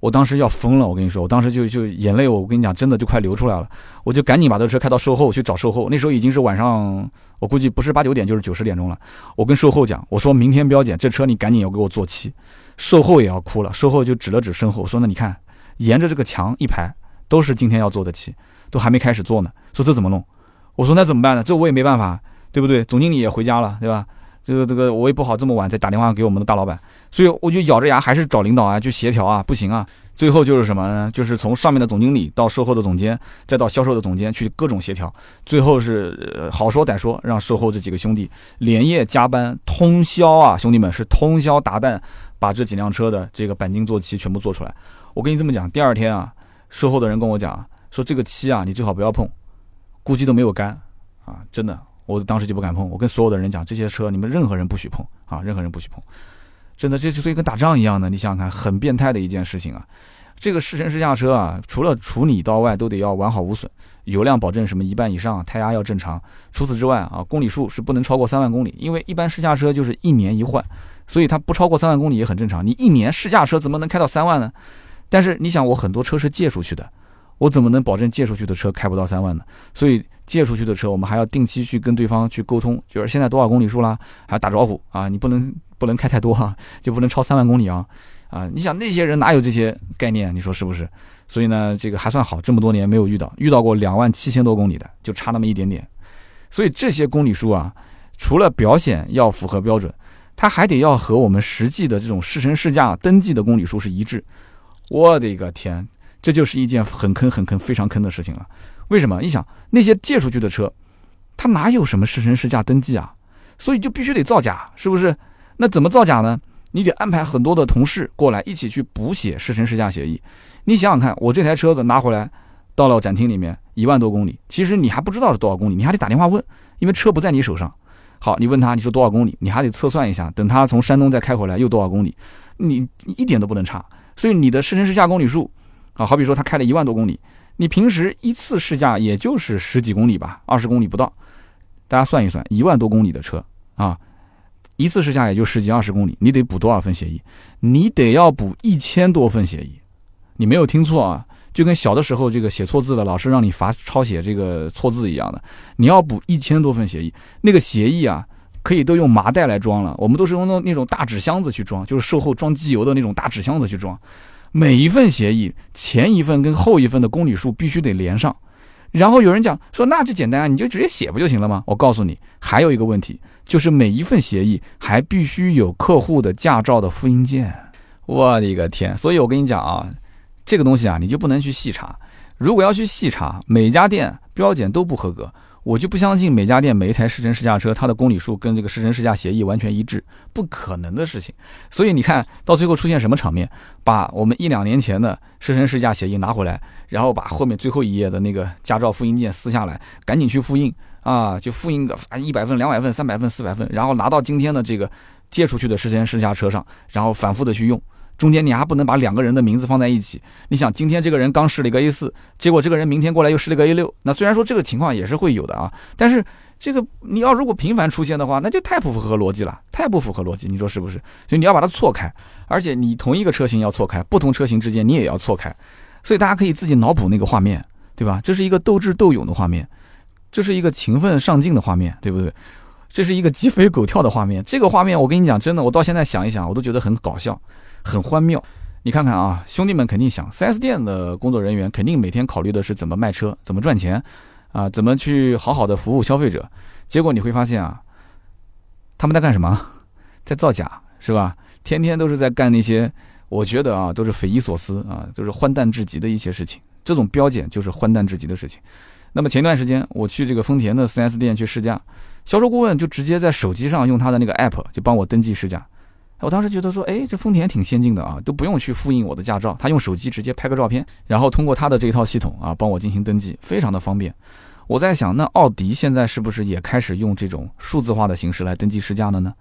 我当时要疯了，我跟你说，我当时就就眼泪，我跟你讲，真的就快流出来了，我就赶紧把这车开到售后去找售后，那时候已经是晚上，我估计不是八九点就是九十点钟了，我跟售后讲，我说明天标检，这车你赶紧要给我做漆，售后也要哭了，售后就指了指身后，说那你看，沿着这个墙一排。都是今天要做的漆，都还没开始做呢。说这怎么弄？我说那怎么办呢？这我也没办法，对不对？总经理也回家了，对吧？这个这个我也不好这么晚再打电话给我们的大老板，所以我就咬着牙还是找领导啊，去协调啊，不行啊。最后就是什么呢？就是从上面的总经理到售后的总监，再到销售的总监去各种协调。最后是好说歹说，让售后这几个兄弟连夜加班通宵啊，兄弟们是通宵达旦把这几辆车的这个钣金做漆全部做出来。我跟你这么讲，第二天啊。售后的人跟我讲说：“这个漆啊，你最好不要碰，估计都没有干啊！真的，我当时就不敢碰。我跟所有的人讲，这些车你们任何人不许碰啊，任何人不许碰。真的，这就所以跟打仗一样的，你想想看，很变态的一件事情啊。这个试乘试驾车啊，除了处理到外，都得要完好无损，油量保证什么一半以上，胎压要正常。除此之外啊，公里数是不能超过三万公里，因为一般试驾车就是一年一换，所以它不超过三万公里也很正常。你一年试驾车怎么能开到三万呢？但是你想，我很多车是借出去的，我怎么能保证借出去的车开不到三万呢？所以借出去的车，我们还要定期去跟对方去沟通，就是现在多少公里数啦，还要打招呼啊，你不能不能开太多哈，就不能超三万公里啊。啊，你想那些人哪有这些概念？你说是不是？所以呢，这个还算好，这么多年没有遇到，遇到过两万七千多公里的，就差那么一点点。所以这些公里数啊，除了表显要符合标准，它还得要和我们实际的这种试乘试驾登记的公里数是一致。我的个天，这就是一件很坑、很坑、非常坑的事情了。为什么？你想那些借出去的车，它哪有什么试乘试驾登记啊？所以就必须得造假，是不是？那怎么造假呢？你得安排很多的同事过来一起去补写试乘试驾协议。你想想看，我这台车子拿回来到了展厅里面一万多公里，其实你还不知道是多少公里，你还得打电话问，因为车不在你手上。好，你问他你说多少公里，你还得测算一下，等他从山东再开回来又多少公里，你一点都不能差。所以你的试乘试驾公里数啊，好比说他开了一万多公里，你平时一次试驾也就是十几公里吧，二十公里不到。大家算一算，一万多公里的车啊。一次试驾也就十几二十公里，你得补多少份协议？你得要补一千多份协议。你没有听错啊，就跟小的时候这个写错字了，老师让你罚抄写这个错字一样的。你要补一千多份协议，那个协议啊，可以都用麻袋来装了。我们都是用那那种大纸箱子去装，就是售后装机油的那种大纸箱子去装。每一份协议前一份跟后一份的公里数必须得连上。然后有人讲说，那就简单啊，你就直接写不就行了吗？我告诉你，还有一个问题。就是每一份协议还必须有客户的驾照的复印件，我的个天！所以我跟你讲啊，这个东西啊，你就不能去细查。如果要去细查，每家店标检都不合格，我就不相信每家店每一台试乘试驾车它的公里数跟这个试乘试驾协议完全一致，不可能的事情。所以你看到最后出现什么场面？把我们一两年前的试乘试驾协议拿回来，然后把后面最后一页的那个驾照复印件撕下来，赶紧去复印。啊，就复印个一百份、两百份、三百份、四百份，然后拿到今天的这个借出去的试乘试驾车上，然后反复的去用。中间你还不能把两个人的名字放在一起。你想，今天这个人刚试了一个 A 四，结果这个人明天过来又试了个 A 六。那虽然说这个情况也是会有的啊，但是这个你要如果频繁出现的话，那就太不符合逻辑了，太不符合逻辑。你说是不是？所以你要把它错开，而且你同一个车型要错开，不同车型之间你也要错开。所以大家可以自己脑补那个画面，对吧？这是一个斗智斗勇的画面。这是一个勤奋上进的画面，对不对？这是一个鸡飞狗跳的画面。这个画面，我跟你讲，真的，我到现在想一想，我都觉得很搞笑，很欢妙。你看看啊，兄弟们肯定想，4S 店的工作人员肯定每天考虑的是怎么卖车，怎么赚钱，啊，怎么去好好的服务消费者。结果你会发现啊，他们在干什么？在造假，是吧？天天都是在干那些，我觉得啊，都是匪夷所思啊，都是荒诞至极的一些事情。这种标检就是荒诞至极的事情。那么前段时间我去这个丰田的 4S 店去试驾，销售顾问就直接在手机上用他的那个 app 就帮我登记试驾。我当时觉得说，哎，这丰田挺先进的啊，都不用去复印我的驾照，他用手机直接拍个照片，然后通过他的这一套系统啊，帮我进行登记，非常的方便。我在想，那奥迪现在是不是也开始用这种数字化的形式来登记试驾了呢？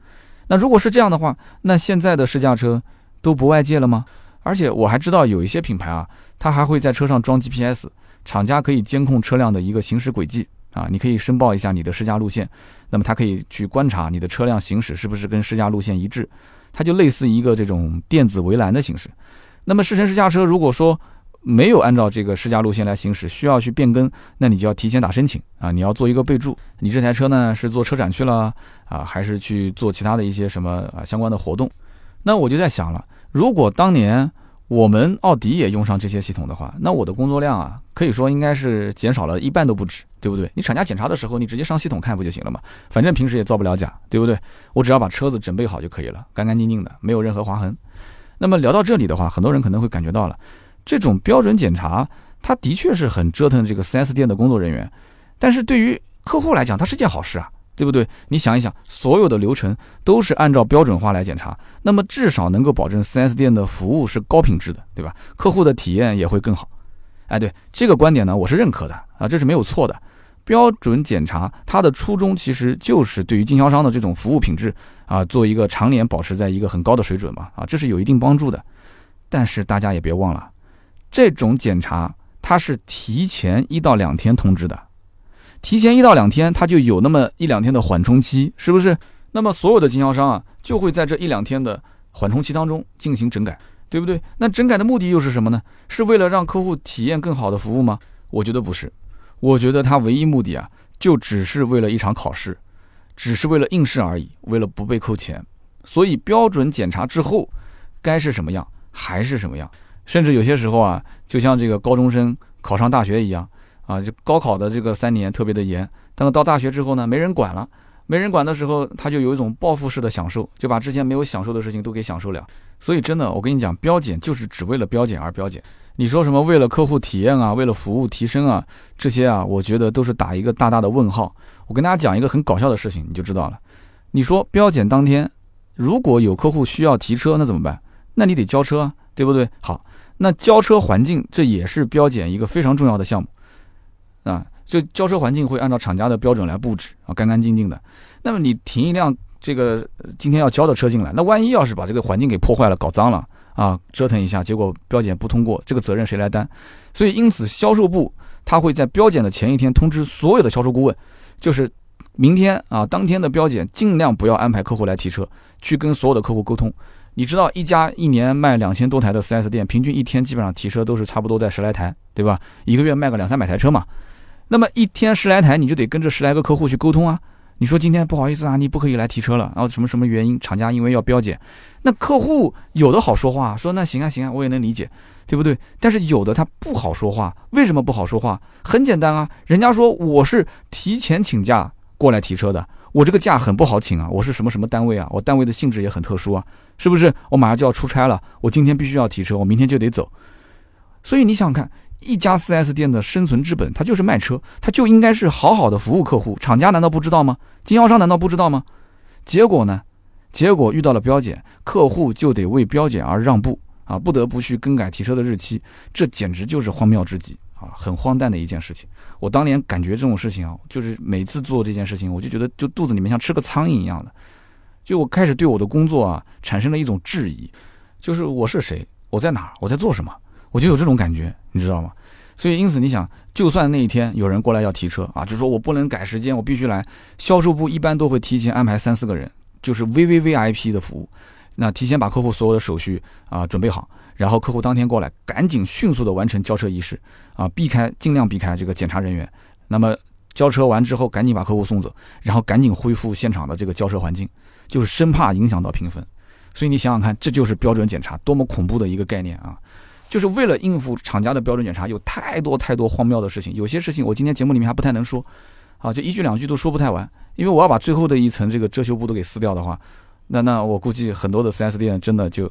那如果是这样的话，那现在的试驾车都不外借了吗？而且我还知道有一些品牌啊，它还会在车上装 GPS。厂家可以监控车辆的一个行驶轨迹啊，你可以申报一下你的试驾路线，那么它可以去观察你的车辆行驶是不是跟试驾路线一致，它就类似一个这种电子围栏的形式。那么试乘试驾车如果说没有按照这个试驾路线来行驶，需要去变更，那你就要提前打申请啊，你要做一个备注，你这台车呢是做车展去了啊，还是去做其他的一些什么啊相关的活动？那我就在想了，如果当年。我们奥迪也用上这些系统的话，那我的工作量啊，可以说应该是减少了一半都不止，对不对？你厂家检查的时候，你直接上系统看不就行了嘛？反正平时也造不了假，对不对？我只要把车子准备好就可以了，干干净净的，没有任何划痕。那么聊到这里的话，很多人可能会感觉到了，这种标准检查，它的确是很折腾这个 4S 店的工作人员，但是对于客户来讲，它是件好事啊。对不对？你想一想，所有的流程都是按照标准化来检查，那么至少能够保证 4S 店的服务是高品质的，对吧？客户的体验也会更好。哎，对这个观点呢，我是认可的啊，这是没有错的。标准检查它的初衷其实就是对于经销商的这种服务品质啊，做一个常年保持在一个很高的水准嘛，啊，这是有一定帮助的。但是大家也别忘了，这种检查它是提前一到两天通知的，提前一到两天它就有那么一两天的缓冲期，是不是？那么所有的经销商啊，就会在这一两天的缓冲期当中进行整改，对不对？那整改的目的又是什么呢？是为了让客户体验更好的服务吗？我觉得不是。我觉得他唯一目的啊，就只是为了一场考试，只是为了应试而已，为了不被扣钱。所以标准检查之后，该是什么样还是什么样。甚至有些时候啊，就像这个高中生考上大学一样啊，就高考的这个三年特别的严，但是到大学之后呢，没人管了，没人管的时候，他就有一种报复式的享受，就把之前没有享受的事情都给享受了。所以真的，我跟你讲，标检就是只为了标检而标检。你说什么为了客户体验啊，为了服务提升啊，这些啊，我觉得都是打一个大大的问号。我跟大家讲一个很搞笑的事情，你就知道了。你说标检当天，如果有客户需要提车，那怎么办？那你得交车啊，对不对？好，那交车环境这也是标检一个非常重要的项目啊。就交车环境会按照厂家的标准来布置啊，干干净净的。那么你停一辆这个今天要交的车进来，那万一要是把这个环境给破坏了，搞脏了？啊，折腾一下，结果标检不通过，这个责任谁来担？所以因此，销售部他会在标检的前一天通知所有的销售顾问，就是明天啊，当天的标检尽量不要安排客户来提车，去跟所有的客户沟通。你知道，一家一年卖两千多台的 4S 店，平均一天基本上提车都是差不多在十来台，对吧？一个月卖个两三百台车嘛，那么一天十来台，你就得跟这十来个客户去沟通啊。你说今天不好意思啊，你不可以来提车了，然后什么什么原因？厂家因为要标检，那客户有的好说话，说那行啊行啊，我也能理解，对不对？但是有的他不好说话，为什么不好说话？很简单啊，人家说我是提前请假过来提车的，我这个假很不好请啊，我是什么什么单位啊，我单位的性质也很特殊啊，是不是？我马上就要出差了，我今天必须要提车，我明天就得走，所以你想想看。一家 4S 店的生存之本，它就是卖车，它就应该是好好的服务客户。厂家难道不知道吗？经销商难道不知道吗？结果呢？结果遇到了标检，客户就得为标检而让步啊，不得不去更改提车的日期。这简直就是荒谬之极啊，很荒诞的一件事情。我当年感觉这种事情啊，就是每次做这件事情，我就觉得就肚子里面像吃个苍蝇一样的。就我开始对我的工作啊产生了一种质疑，就是我是谁？我在哪？我在做什么？我就有这种感觉，你知道吗？所以因此，你想，就算那一天有人过来要提车啊，就说我不能改时间，我必须来。销售部一般都会提前安排三四个人，就是 V V V I P 的服务，那提前把客户所有的手续啊准备好，然后客户当天过来，赶紧迅速的完成交车仪式啊，避开尽量避开这个检查人员。那么交车完之后，赶紧把客户送走，然后赶紧恢复现场的这个交车环境，就是生怕影响到评分。所以你想想看，这就是标准检查多么恐怖的一个概念啊！就是为了应付厂家的标准检查，有太多太多荒谬的事情。有些事情我今天节目里面还不太能说，啊，就一句两句都说不太完，因为我要把最后的一层这个遮羞布都给撕掉的话，那那我估计很多的 4S 店真的就，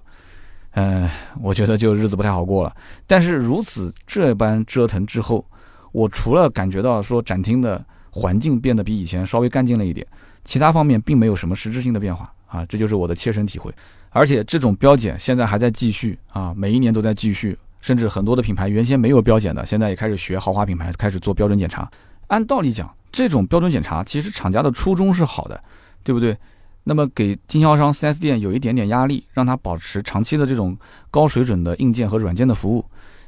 嗯，我觉得就日子不太好过了。但是如此这般折腾之后，我除了感觉到说展厅的环境变得比以前稍微干净了一点，其他方面并没有什么实质性的变化啊，这就是我的切身体会。而且这种标检现在还在继续啊，每一年都在继续，甚至很多的品牌原先没有标检的，现在也开始学豪华品牌开始做标准检查。按道理讲，这种标准检查其实厂家的初衷是好的，对不对？那么给经销商 4S 店有一点点压力，让他保持长期的这种高水准的硬件和软件的服务。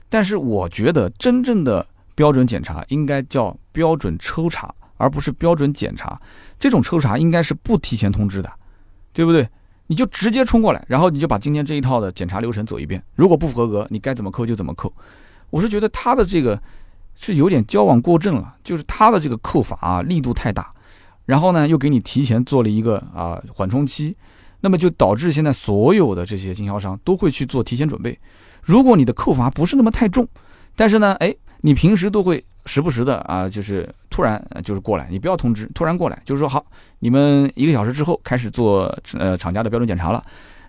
但是我觉得真正的标准检查应该叫标准抽查，而不是标准检查。这种抽查应该是不提前通知的，对不对？你就直接冲过来，然后你就把今天这一套的检查流程走一遍。如果不合格，你该怎么扣就怎么扣。我是觉得他的这个是有点矫枉过正了，就是他的这个扣法啊力度太大，然后呢又给你提前做了一个啊缓冲期，那么就导致现在所有的这些经销商都会去做提前准备。如果你的扣罚不是那么太重，但是呢，哎，你平时都会。时不时的啊，就是突然就是过来，你不要通知，突然过来，就是说好，你们一个小时之后开始做呃厂家的标准检查了，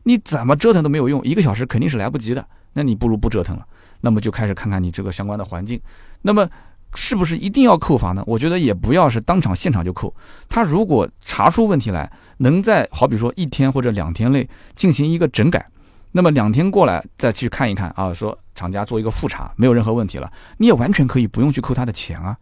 你怎么折腾都没有用，一个小时肯定是来不及的，那你不如不折腾了，那么就开始看看你这个相关的环境，那么是不是一定要扣罚呢？我觉得也不要是当场现场就扣，他如果查出问题来，能在好比说一天或者两天内进行一个整改。那么两天过来再去看一看啊，说厂家做一个复查没有任何问题了，你也完全可以不用去扣他的钱啊。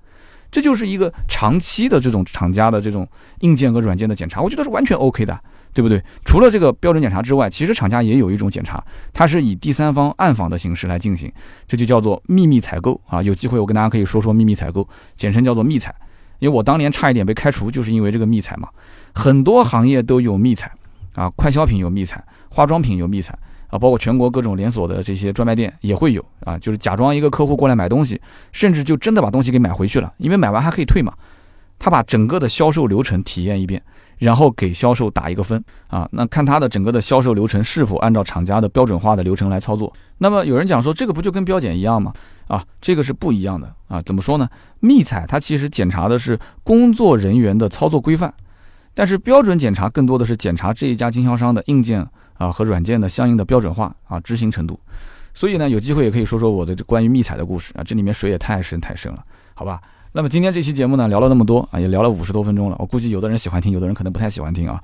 这就是一个长期的这种厂家的这种硬件和软件的检查，我觉得是完全 OK 的，对不对？除了这个标准检查之外，其实厂家也有一种检查，它是以第三方暗访的形式来进行，这就叫做秘密采购啊。有机会我跟大家可以说说秘密采购，简称叫做密采。因为我当年差一点被开除，就是因为这个密采嘛。很多行业都有密采啊，快消品有密采，化妆品有密采。啊，包括全国各种连锁的这些专卖店也会有啊，就是假装一个客户过来买东西，甚至就真的把东西给买回去了，因为买完还可以退嘛。他把整个的销售流程体验一遍，然后给销售打一个分啊，那看他的整个的销售流程是否按照厂家的标准化的流程来操作。那么有人讲说，这个不就跟标检一样吗？啊，这个是不一样的啊。怎么说呢？密采它其实检查的是工作人员的操作规范，但是标准检查更多的是检查这一家经销商的硬件。啊，和软件的相应的标准化啊，执行程度，所以呢，有机会也可以说说我的关于密采的故事啊，这里面水也太深太深了，好吧？那么今天这期节目呢，聊了那么多啊，也聊了五十多分钟了，我估计有的人喜欢听，有的人可能不太喜欢听啊。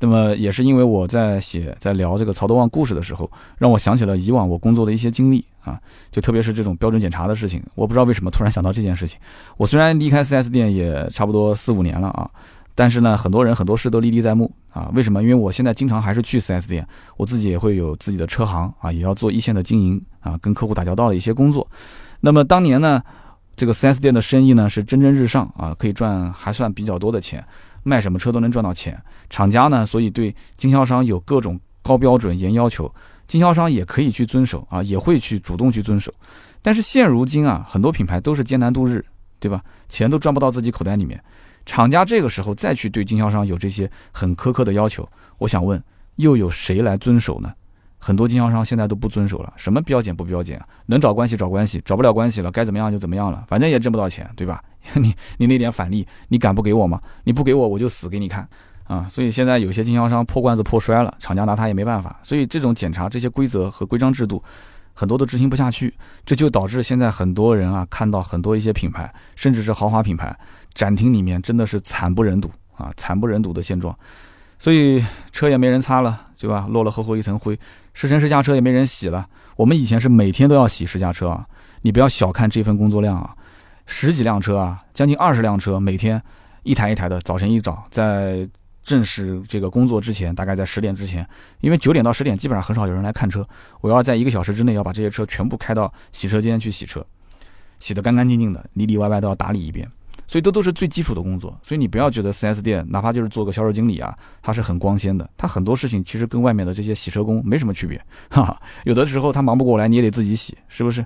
那么也是因为我在写在聊这个曹德旺故事的时候，让我想起了以往我工作的一些经历啊，就特别是这种标准检查的事情，我不知道为什么突然想到这件事情。我虽然离开 4S 店也差不多四五年了啊。但是呢，很多人很多事都历历在目啊。为什么？因为我现在经常还是去 4S 店，我自己也会有自己的车行啊，也要做一线的经营啊，跟客户打交道的一些工作。那么当年呢，这个 4S 店的生意呢是蒸蒸日上啊，可以赚还算比较多的钱，卖什么车都能赚到钱。厂家呢，所以对经销商有各种高标准、严要求，经销商也可以去遵守啊，也会去主动去遵守。但是现如今啊，很多品牌都是艰难度日，对吧？钱都赚不到自己口袋里面。厂家这个时候再去对经销商有这些很苛刻的要求，我想问，又有谁来遵守呢？很多经销商现在都不遵守了，什么标检不标检啊？能找关系找关系，找不了关系了，该怎么样就怎么样了，反正也挣不到钱，对吧？你你那点返利，你敢不给我吗？你不给我，我就死给你看啊！所以现在有些经销商破罐子破摔了，厂家拿他也没办法。所以这种检查这些规则和规章制度，很多都执行不下去，这就导致现在很多人啊，看到很多一些品牌，甚至是豪华品牌。展厅里面真的是惨不忍睹啊，惨不忍睹的现状，所以车也没人擦了，对吧？落了厚厚一层灰，试乘试驾车也没人洗了。我们以前是每天都要洗试驾车啊，你不要小看这份工作量啊，十几辆车啊，将近二十辆车，每天一台一台的，早晨一早在正式这个工作之前，大概在十点之前，因为九点到十点基本上很少有人来看车，我要在一个小时之内要把这些车全部开到洗车间去洗车，洗得干干净净的，里里外外都要打理一遍。所以都都是最基础的工作，所以你不要觉得 4S 店哪怕就是做个销售经理啊，他是很光鲜的，他很多事情其实跟外面的这些洗车工没什么区别，哈哈，有的时候他忙不过来，你也得自己洗，是不是？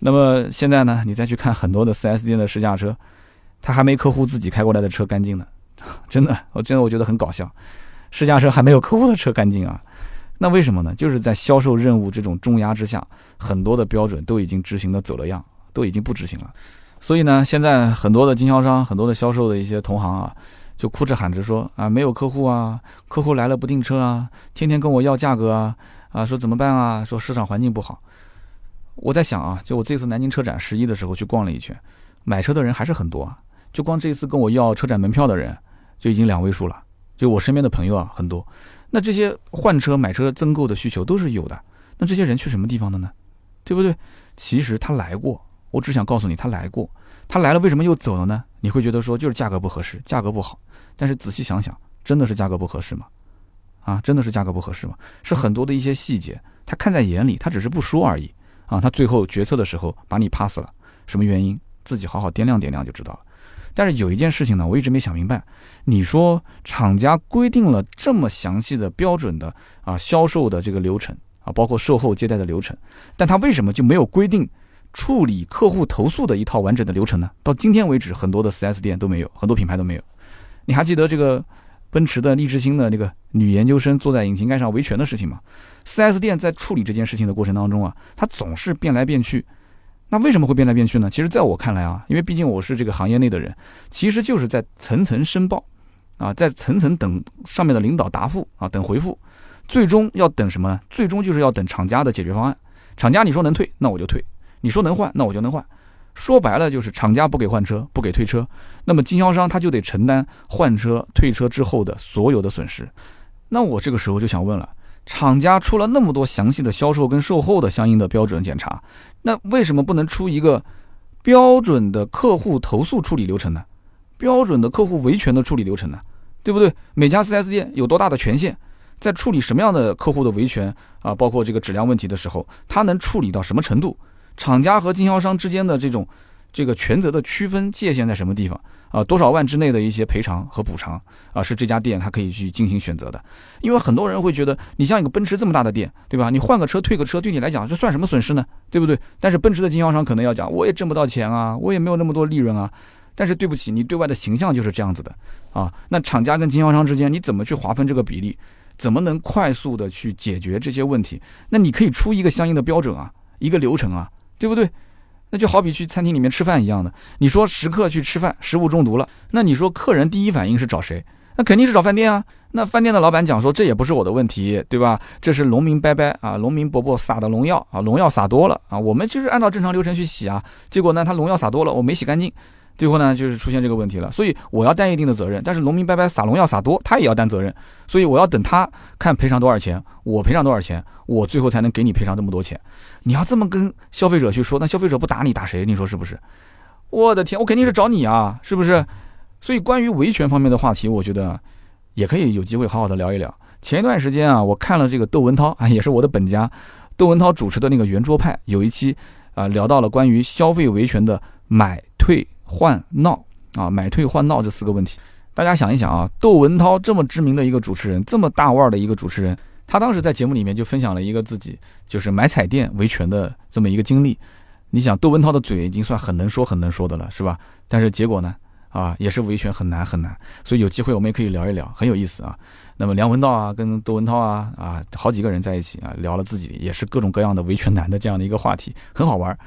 那么现在呢，你再去看很多的 4S 店的试驾车，他还没客户自己开过来的车干净呢，真的，我真的我觉得很搞笑，试驾车还没有客户的车干净啊，那为什么呢？就是在销售任务这种重压之下，很多的标准都已经执行的走了样，都已经不执行了。所以呢，现在很多的经销商、很多的销售的一些同行啊，就哭着喊着说啊，没有客户啊，客户来了不订车啊，天天跟我要价格啊，啊，说怎么办啊？说市场环境不好。我在想啊，就我这次南京车展十一的时候去逛了一圈，买车的人还是很多啊。就光这一次跟我要车展门票的人，就已经两位数了。就我身边的朋友啊，很多。那这些换车、买车增购的需求都是有的。那这些人去什么地方的呢？对不对？其实他来过。我只想告诉你，他来过，他来了，为什么又走了呢？你会觉得说就是价格不合适，价格不好。但是仔细想想，真的是价格不合适吗？啊，真的是价格不合适吗？是很多的一些细节，他看在眼里，他只是不说而已。啊，他最后决策的时候把你 pass 了，什么原因？自己好好掂量掂量就知道了。但是有一件事情呢，我一直没想明白。你说厂家规定了这么详细的标准的啊销售的这个流程啊，包括售后接待的流程，但他为什么就没有规定？处理客户投诉的一套完整的流程呢？到今天为止，很多的 4S 店都没有，很多品牌都没有。你还记得这个奔驰的励志星的那个女研究生坐在引擎盖上维权的事情吗？4S 店在处理这件事情的过程当中啊，它总是变来变去。那为什么会变来变去呢？其实，在我看来啊，因为毕竟我是这个行业内的人，其实就是在层层申报啊，在层层等上面的领导答复啊，等回复，最终要等什么呢？最终就是要等厂家的解决方案。厂家你说能退，那我就退。你说能换，那我就能换。说白了就是厂家不给换车，不给退车，那么经销商他就得承担换车、退车之后的所有的损失。那我这个时候就想问了：厂家出了那么多详细的销售跟售后的相应的标准检查，那为什么不能出一个标准的客户投诉处理流程呢？标准的客户维权的处理流程呢？对不对？每家 4S 店有多大的权限，在处理什么样的客户的维权啊，包括这个质量问题的时候，他能处理到什么程度？厂家和经销商之间的这种这个权责的区分界限在什么地方？啊，多少万之内的一些赔偿和补偿啊，是这家店它可以去进行选择的。因为很多人会觉得，你像一个奔驰这么大的店，对吧？你换个车退个车，对你来讲这算什么损失呢？对不对？但是奔驰的经销商可能要讲，我也挣不到钱啊，我也没有那么多利润啊。但是对不起，你对外的形象就是这样子的啊。那厂家跟经销商之间，你怎么去划分这个比例？怎么能快速的去解决这些问题？那你可以出一个相应的标准啊，一个流程啊，对不对？那就好比去餐厅里面吃饭一样的，你说食客去吃饭，食物中毒了，那你说客人第一反应是找谁？那肯定是找饭店啊。那饭店的老板讲说，这也不是我的问题，对吧？这是农民伯伯啊，农民伯伯撒的农药啊，农药撒多了啊，我们就是按照正常流程去洗啊，结果呢，他农药撒多了，我没洗干净。最后呢，就是出现这个问题了，所以我要担一定的责任。但是农民伯伯撒农药撒多，他也要担责任，所以我要等他看赔偿多少钱，我赔偿多少钱，我最后才能给你赔偿这么多钱。你要这么跟消费者去说，那消费者不打你打谁？你说是不是？我的天，我肯定是找你啊，是不是？所以关于维权方面的话题，我觉得也可以有机会好好的聊一聊。前一段时间啊，我看了这个窦文涛啊，也是我的本家，窦文涛主持的那个圆桌派有一期啊，聊到了关于消费维权的买退。换闹啊，买退换闹这四个问题，大家想一想啊，窦文涛这么知名的一个主持人，这么大腕的一个主持人，他当时在节目里面就分享了一个自己就是买彩电维权的这么一个经历。你想，窦文涛的嘴已经算很能说很能说的了，是吧？但是结果呢，啊，也是维权很难很难。所以有机会我们也可以聊一聊，很有意思啊。那么梁文道啊，跟窦文涛啊，啊，好几个人在一起啊，聊了自己也是各种各样的维权难的这样的一个话题，很好玩。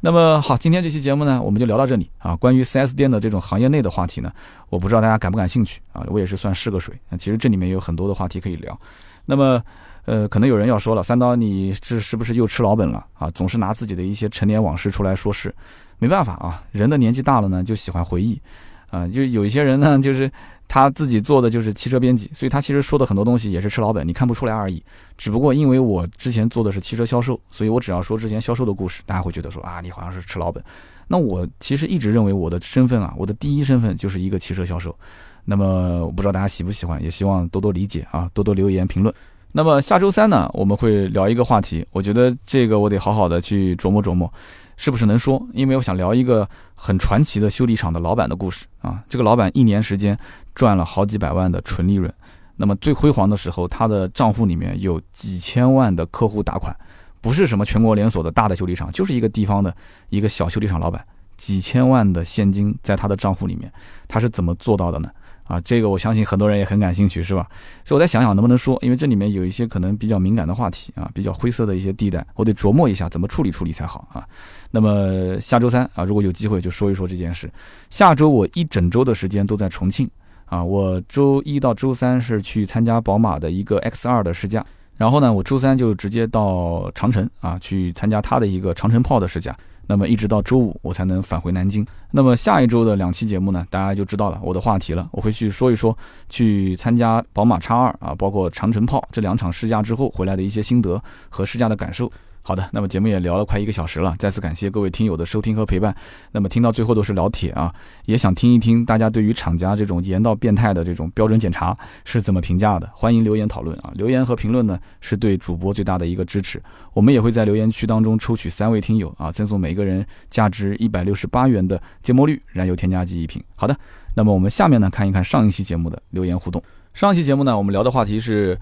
那么好，今天这期节目呢，我们就聊到这里啊。关于 4S 店的这种行业内的话题呢，我不知道大家感不感兴趣啊。我也是算试个水。其实这里面有很多的话题可以聊。那么，呃，可能有人要说了，三刀，你这是不是又吃老本了啊？总是拿自己的一些陈年往事出来说事。没办法啊，人的年纪大了呢，就喜欢回忆啊。就有一些人呢，就是。他自己做的就是汽车编辑，所以他其实说的很多东西也是吃老本，你看不出来而已。只不过因为我之前做的是汽车销售，所以我只要说之前销售的故事，大家会觉得说啊，你好像是吃老本。那我其实一直认为我的身份啊，我的第一身份就是一个汽车销售。那么我不知道大家喜不喜欢，也希望多多理解啊，多多留言评论。那么下周三呢，我们会聊一个话题，我觉得这个我得好好的去琢磨琢磨。是不是能说？因为我想聊一个很传奇的修理厂的老板的故事啊。这个老板一年时间赚了好几百万的纯利润，那么最辉煌的时候，他的账户里面有几千万的客户打款，不是什么全国连锁的大的修理厂，就是一个地方的一个小修理厂老板，几千万的现金在他的账户里面，他是怎么做到的呢？啊，这个我相信很多人也很感兴趣，是吧？所以我再想想能不能说，因为这里面有一些可能比较敏感的话题啊，比较灰色的一些地带，我得琢磨一下怎么处理处理才好啊。那么下周三啊，如果有机会就说一说这件事。下周我一整周的时间都在重庆啊，我周一到周三是去参加宝马的一个 X2 的试驾，然后呢，我周三就直接到长城啊去参加它的一个长城炮的试驾。那么一直到周五我才能返回南京。那么下一周的两期节目呢，大家就知道了我的话题了。我会去说一说去参加宝马叉二啊，包括长城炮这两场试驾之后回来的一些心得和试驾的感受。好的，那么节目也聊了快一个小时了，再次感谢各位听友的收听和陪伴。那么听到最后都是老铁啊，也想听一听大家对于厂家这种严到变态的这种标准检查是怎么评价的，欢迎留言讨论啊！留言和评论呢是对主播最大的一个支持。我们也会在留言区当中抽取三位听友啊，赠送每个人价值一百六十八元的芥末绿燃油添加剂一瓶。好的，那么我们下面呢看一看上一期节目的留言互动。上一期节目呢，我们聊的话题是。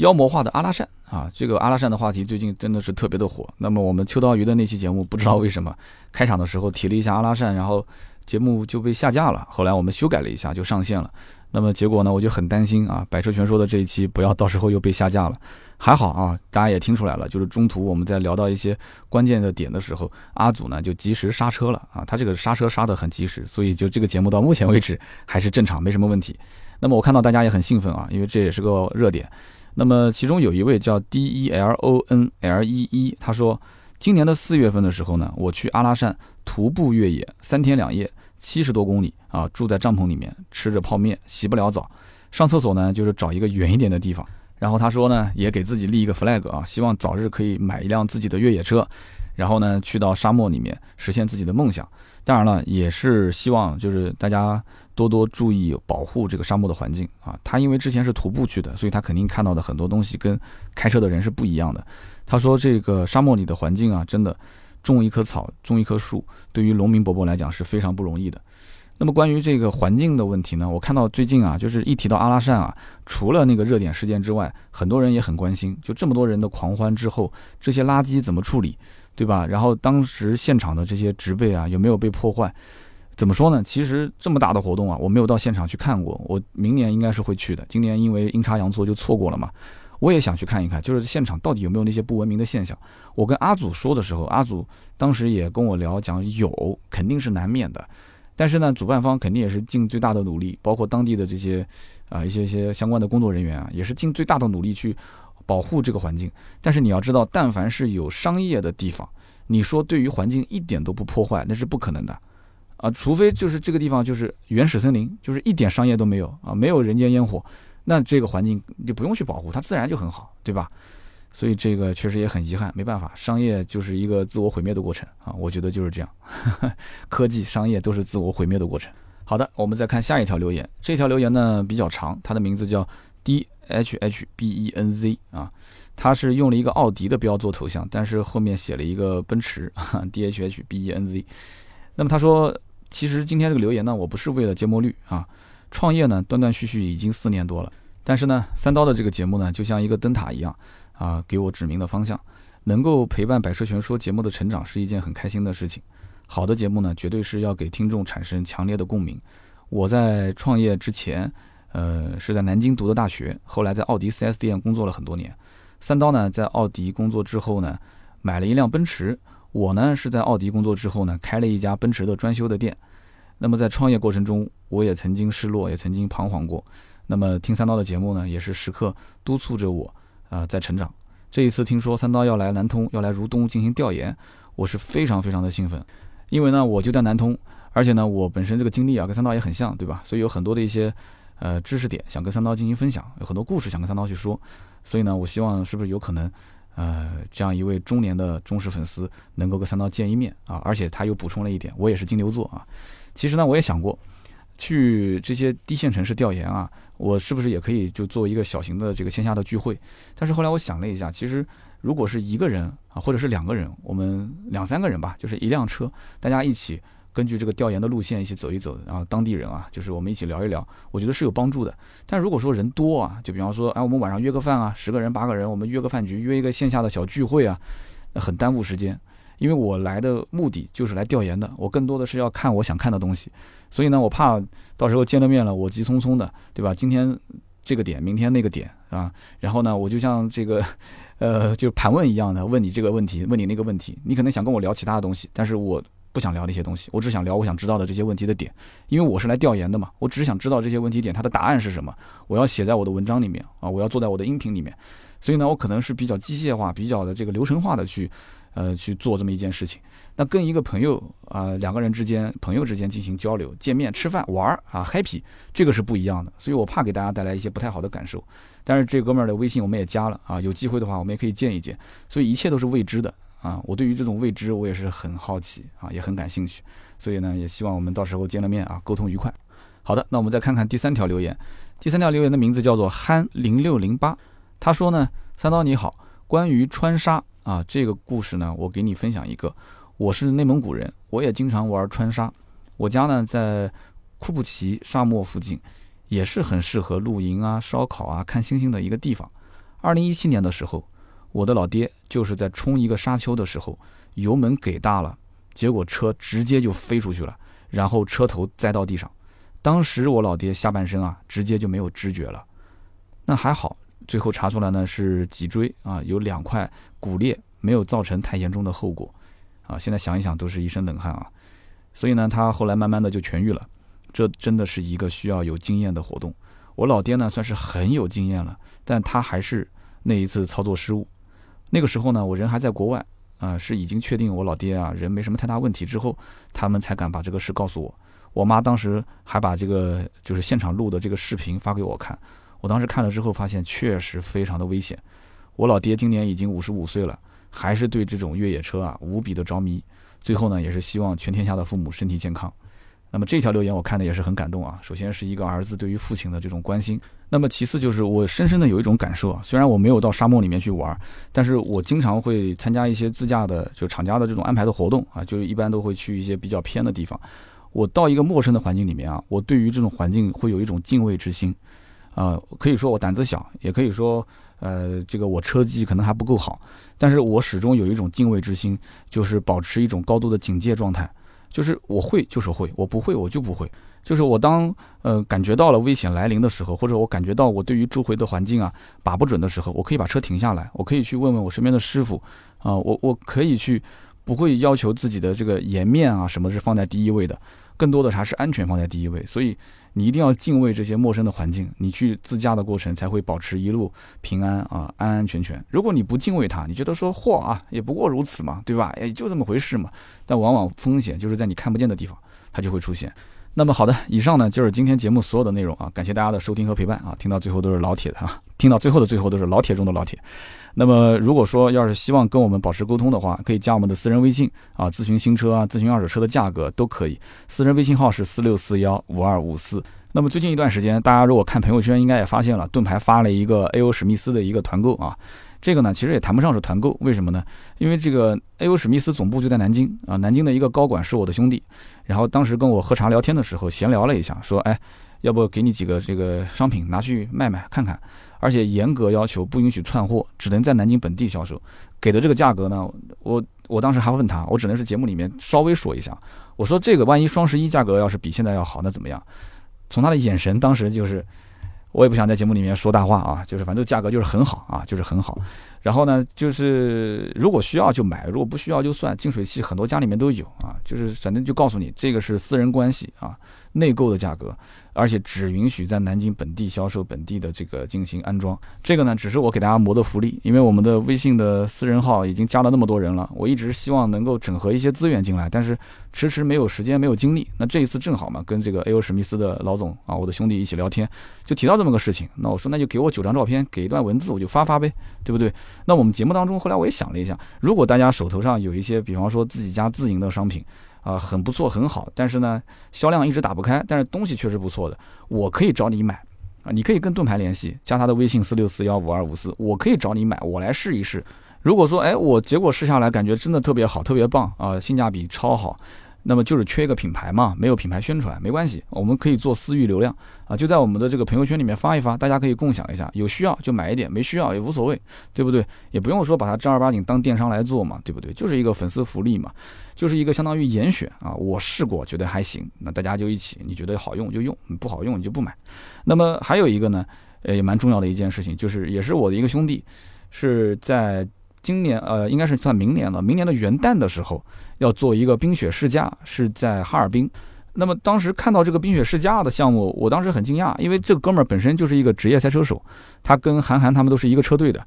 妖魔化的阿拉善啊，这个阿拉善的话题最近真的是特别的火。那么我们秋刀鱼的那期节目，不知道为什么开场的时候提了一下阿拉善，然后节目就被下架了。后来我们修改了一下，就上线了。那么结果呢，我就很担心啊，百车全说的这一期不要到时候又被下架了。还好啊，大家也听出来了，就是中途我们在聊到一些关键的点的时候，阿祖呢就及时刹车了啊，他这个刹车刹得很及时，所以就这个节目到目前为止还是正常，没什么问题。那么我看到大家也很兴奋啊，因为这也是个热点。那么其中有一位叫 D E L O N L E E，他说，今年的四月份的时候呢，我去阿拉善徒步越野三天两夜，七十多公里啊，住在帐篷里面，吃着泡面，洗不了澡，上厕所呢就是找一个远一点的地方。然后他说呢，也给自己立一个 flag 啊，希望早日可以买一辆自己的越野车。然后呢去到沙漠里面实现自己的梦想。当然了，也是希望就是大家多多注意保护这个沙漠的环境啊。他因为之前是徒步去的，所以他肯定看到的很多东西跟开车的人是不一样的。他说这个沙漠里的环境啊，真的种一棵草、种一棵树，对于农民伯伯来讲是非常不容易的。那么关于这个环境的问题呢，我看到最近啊，就是一提到阿拉善啊，除了那个热点事件之外，很多人也很关心，就这么多人的狂欢之后，这些垃圾怎么处理？对吧？然后当时现场的这些植被啊，有没有被破坏？怎么说呢？其实这么大的活动啊，我没有到现场去看过。我明年应该是会去的。今年因为阴差阳错就错过了嘛。我也想去看一看，就是现场到底有没有那些不文明的现象。我跟阿祖说的时候，阿祖当时也跟我聊，讲有，肯定是难免的。但是呢，主办方肯定也是尽最大的努力，包括当地的这些啊一些一些相关的工作人员啊，也是尽最大的努力去。保护这个环境，但是你要知道，但凡是有商业的地方，你说对于环境一点都不破坏，那是不可能的，啊，除非就是这个地方就是原始森林，就是一点商业都没有啊，没有人间烟火，那这个环境就不用去保护，它自然就很好，对吧？所以这个确实也很遗憾，没办法，商业就是一个自我毁灭的过程啊，我觉得就是这样，科技、商业都是自我毁灭的过程。好的，我们再看下一条留言，这条留言呢比较长，它的名字叫 D。H H B E N Z 啊，他是用了一个奥迪的标做头像，但是后面写了一个奔驰 D H H B E N Z。那么他说，其实今天这个留言呢，我不是为了节目率啊，创业呢断断续续已经四年多了，但是呢，三刀的这个节目呢，就像一个灯塔一样啊，给我指明了方向，能够陪伴百车全说节目的成长是一件很开心的事情。好的节目呢，绝对是要给听众产生强烈的共鸣。我在创业之前。呃，是在南京读的大学，后来在奥迪 4S 店工作了很多年。三刀呢，在奥迪工作之后呢，买了一辆奔驰。我呢，是在奥迪工作之后呢，开了一家奔驰的专修的店。那么在创业过程中，我也曾经失落，也曾经彷徨过。那么听三刀的节目呢，也是时刻督促着我啊，在成长。这一次听说三刀要来南通，要来如东进行调研，我是非常非常的兴奋，因为呢，我就在南通，而且呢，我本身这个经历啊，跟三刀也很像，对吧？所以有很多的一些。呃，知识点想跟三刀进行分享，有很多故事想跟三刀去说，所以呢，我希望是不是有可能，呃，这样一位中年的忠实粉丝能够跟三刀见一面啊？而且他又补充了一点，我也是金牛座啊。其实呢，我也想过去这些低线城市调研啊，我是不是也可以就做一个小型的这个线下的聚会？但是后来我想了一下，其实如果是一个人啊，或者是两个人，我们两三个人吧，就是一辆车，大家一起。根据这个调研的路线一起走一走，然后当地人啊，就是我们一起聊一聊，我觉得是有帮助的。但如果说人多啊，就比方说，哎，我们晚上约个饭啊，十个人、八个人，我们约个饭局，约一个线下的小聚会啊，很耽误时间。因为我来的目的就是来调研的，我更多的是要看我想看的东西，所以呢，我怕到时候见了面了，我急匆匆的，对吧？今天这个点，明天那个点啊，然后呢，我就像这个，呃，就盘问一样的问你这个问题，问你那个问题，你可能想跟我聊其他的东西，但是我。不想聊那些东西，我只想聊我想知道的这些问题的点，因为我是来调研的嘛，我只想知道这些问题点它的答案是什么，我要写在我的文章里面啊，我要做在我的音频里面，所以呢，我可能是比较机械化、比较的这个流程化的去，呃，去做这么一件事情。那跟一个朋友啊，两个人之间、朋友之间进行交流、见面、吃饭、玩儿啊，happy，这个是不一样的。所以我怕给大家带来一些不太好的感受。但是这哥们儿的微信我们也加了啊，有机会的话我们也可以见一见。所以一切都是未知的。啊，我对于这种未知，我也是很好奇啊，也很感兴趣，所以呢，也希望我们到时候见了面啊，沟通愉快。好的，那我们再看看第三条留言，第三条留言的名字叫做憨零六零八，他说呢，三刀你好，关于川沙啊这个故事呢，我给你分享一个，我是内蒙古人，我也经常玩川沙，我家呢在库布齐沙漠附近，也是很适合露营啊、烧烤啊、看星星的一个地方。二零一七年的时候。我的老爹就是在冲一个沙丘的时候，油门给大了，结果车直接就飞出去了，然后车头栽到地上。当时我老爹下半身啊，直接就没有知觉了。那还好，最后查出来呢是脊椎啊有两块骨裂，没有造成太严重的后果。啊，现在想一想都是一身冷汗啊。所以呢，他后来慢慢的就痊愈了。这真的是一个需要有经验的活动。我老爹呢算是很有经验了，但他还是那一次操作失误。那个时候呢，我人还在国外，啊，是已经确定我老爹啊人没什么太大问题之后，他们才敢把这个事告诉我。我妈当时还把这个就是现场录的这个视频发给我看，我当时看了之后发现确实非常的危险。我老爹今年已经五十五岁了，还是对这种越野车啊无比的着迷。最后呢，也是希望全天下的父母身体健康。那么这条留言我看的也是很感动啊。首先是一个儿子对于父亲的这种关心，那么其次就是我深深的有一种感受啊。虽然我没有到沙漠里面去玩，但是我经常会参加一些自驾的，就厂家的这种安排的活动啊，就是一般都会去一些比较偏的地方。我到一个陌生的环境里面啊，我对于这种环境会有一种敬畏之心啊。可以说我胆子小，也可以说呃这个我车技可能还不够好，但是我始终有一种敬畏之心，就是保持一种高度的警戒状态。就是我会就是会，我不会我就不会。就是我当呃感觉到了危险来临的时候，或者我感觉到我对于周围的环境啊把不准的时候，我可以把车停下来，我可以去问问我身边的师傅啊，我我可以去，不会要求自己的这个颜面啊什么是放在第一位的，更多的还是安全放在第一位。所以你一定要敬畏这些陌生的环境，你去自驾的过程才会保持一路平安啊安安全全。如果你不敬畏它，你觉得说嚯啊也不过如此嘛，对吧？也就这么回事嘛。但往往风险就是在你看不见的地方，它就会出现。那么好的，以上呢就是今天节目所有的内容啊，感谢大家的收听和陪伴啊，听到最后都是老铁的哈，听到最后的最后都是老铁中的老铁。那么如果说要是希望跟我们保持沟通的话，可以加我们的私人微信啊，咨询新车啊，咨询二手车的价格都可以。私人微信号是四六四幺五二五四。那么最近一段时间，大家如果看朋友圈，应该也发现了，盾牌发了一个 A.O. 史密斯的一个团购啊。这个呢，其实也谈不上是团购，为什么呢？因为这个 A.O. 史密斯总部就在南京啊，南京的一个高管是我的兄弟，然后当时跟我喝茶聊天的时候闲聊了一下，说，哎，要不给你几个这个商品拿去卖卖看看，而且严格要求不允许串货，只能在南京本地销售。给的这个价格呢，我我当时还问他，我只能是节目里面稍微说一下，我说这个万一双十一价格要是比现在要好，那怎么样？从他的眼神当时就是。我也不想在节目里面说大话啊，就是反正价格就是很好啊，就是很好。然后呢，就是如果需要就买，如果不需要就算。净水器很多家里面都有啊，就是反正就告诉你，这个是私人关系啊，内购的价格。而且只允许在南京本地销售，本地的这个进行安装。这个呢，只是我给大家谋的福利，因为我们的微信的私人号已经加了那么多人了，我一直希望能够整合一些资源进来，但是迟迟没有时间，没有精力。那这一次正好嘛，跟这个 A.O. 史密斯的老总啊，我的兄弟一起聊天，就提到这么个事情。那我说，那就给我九张照片，给一段文字，我就发发呗，对不对？那我们节目当中，后来我也想了一下，如果大家手头上有一些，比方说自己家自营的商品。啊，很不错，很好，但是呢，销量一直打不开，但是东西确实不错的，我可以找你买啊，你可以跟盾牌联系，加他的微信四六四幺五二五四，我可以找你买，我来试一试。如果说，哎，我结果试下来感觉真的特别好，特别棒啊，性价比超好。那么就是缺一个品牌嘛，没有品牌宣传没关系，我们可以做私域流量啊，就在我们的这个朋友圈里面发一发，大家可以共享一下，有需要就买一点，没需要也无所谓，对不对？也不用说把它正儿八经当电商来做嘛，对不对？就是一个粉丝福利嘛，就是一个相当于严选啊，我试过觉得还行，那大家就一起，你觉得好用就用，不好用你就不买。那么还有一个呢，呃，也蛮重要的一件事情，就是也是我的一个兄弟，是在今年呃，应该是算明年了，明年的元旦的时候。要做一个冰雪试驾，是在哈尔滨。那么当时看到这个冰雪试驾的项目，我当时很惊讶，因为这个哥们儿本身就是一个职业赛车手，他跟韩寒他们都是一个车队的。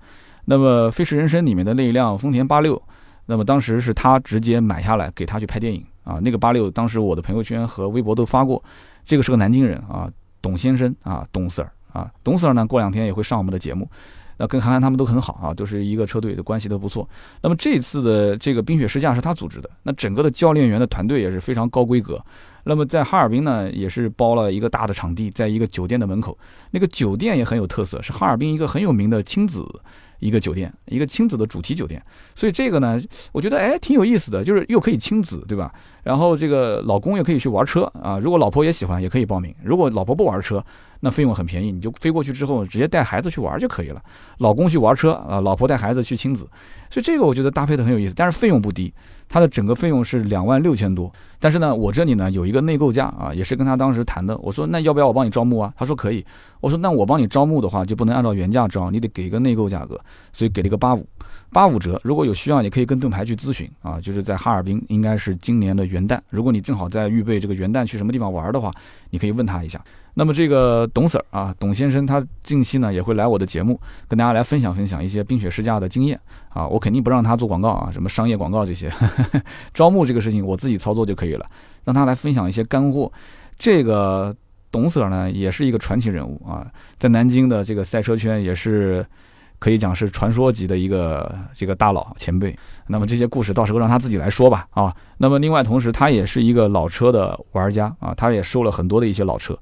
那么《飞驰人生》里面的那一辆丰田八六，那么当时是他直接买下来给他去拍电影啊。那个八六当时我的朋友圈和微博都发过，这个是个南京人啊，董先生啊，董 Sir 啊，董 Sir 呢过两天也会上我们的节目。那跟韩寒他们都很好啊，都是一个车队的关系都不错。那么这次的这个冰雪试驾是他组织的，那整个的教练员的团队也是非常高规格。那么在哈尔滨呢，也是包了一个大的场地，在一个酒店的门口，那个酒店也很有特色，是哈尔滨一个很有名的亲子一个酒店，一个亲子的主题酒店。所以这个呢，我觉得哎挺有意思的，就是又可以亲子，对吧？然后这个老公也可以去玩车啊，如果老婆也喜欢，也可以报名。如果老婆不玩车，那费用很便宜，你就飞过去之后直接带孩子去玩就可以了。老公去玩车啊，老婆带孩子去亲子，所以这个我觉得搭配的很有意思，但是费用不低，它的整个费用是两万六千多。但是呢，我这里呢有一个内购价啊，也是跟他当时谈的。我说那要不要我帮你招募啊？他说可以。我说那我帮你招募的话，就不能按照原价招，你得给一个内购价格，所以给了一个八五。八五折，如果有需要，你可以跟盾牌去咨询啊。就是在哈尔滨，应该是今年的元旦。如果你正好在预备这个元旦去什么地方玩的话，你可以问他一下。那么这个董 Sir 啊，董先生，他近期呢也会来我的节目，跟大家来分享分享一些冰雪试驾的经验啊。我肯定不让他做广告啊，什么商业广告这些，招募这个事情我自己操作就可以了，让他来分享一些干货。这个董 Sir 呢，也是一个传奇人物啊，在南京的这个赛车圈也是。可以讲是传说级的一个这个大佬前辈。那么这些故事到时候让他自己来说吧啊。那么另外同时他也是一个老车的玩家啊，他也收了很多的一些老车。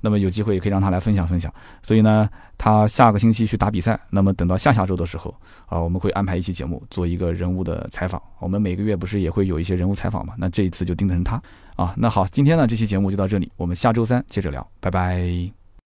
那么有机会也可以让他来分享分享。所以呢，他下个星期去打比赛。那么等到下下周的时候啊，我们会安排一期节目做一个人物的采访。我们每个月不是也会有一些人物采访嘛？那这一次就定成他啊。那好，今天呢这期节目就到这里，我们下周三接着聊，拜拜。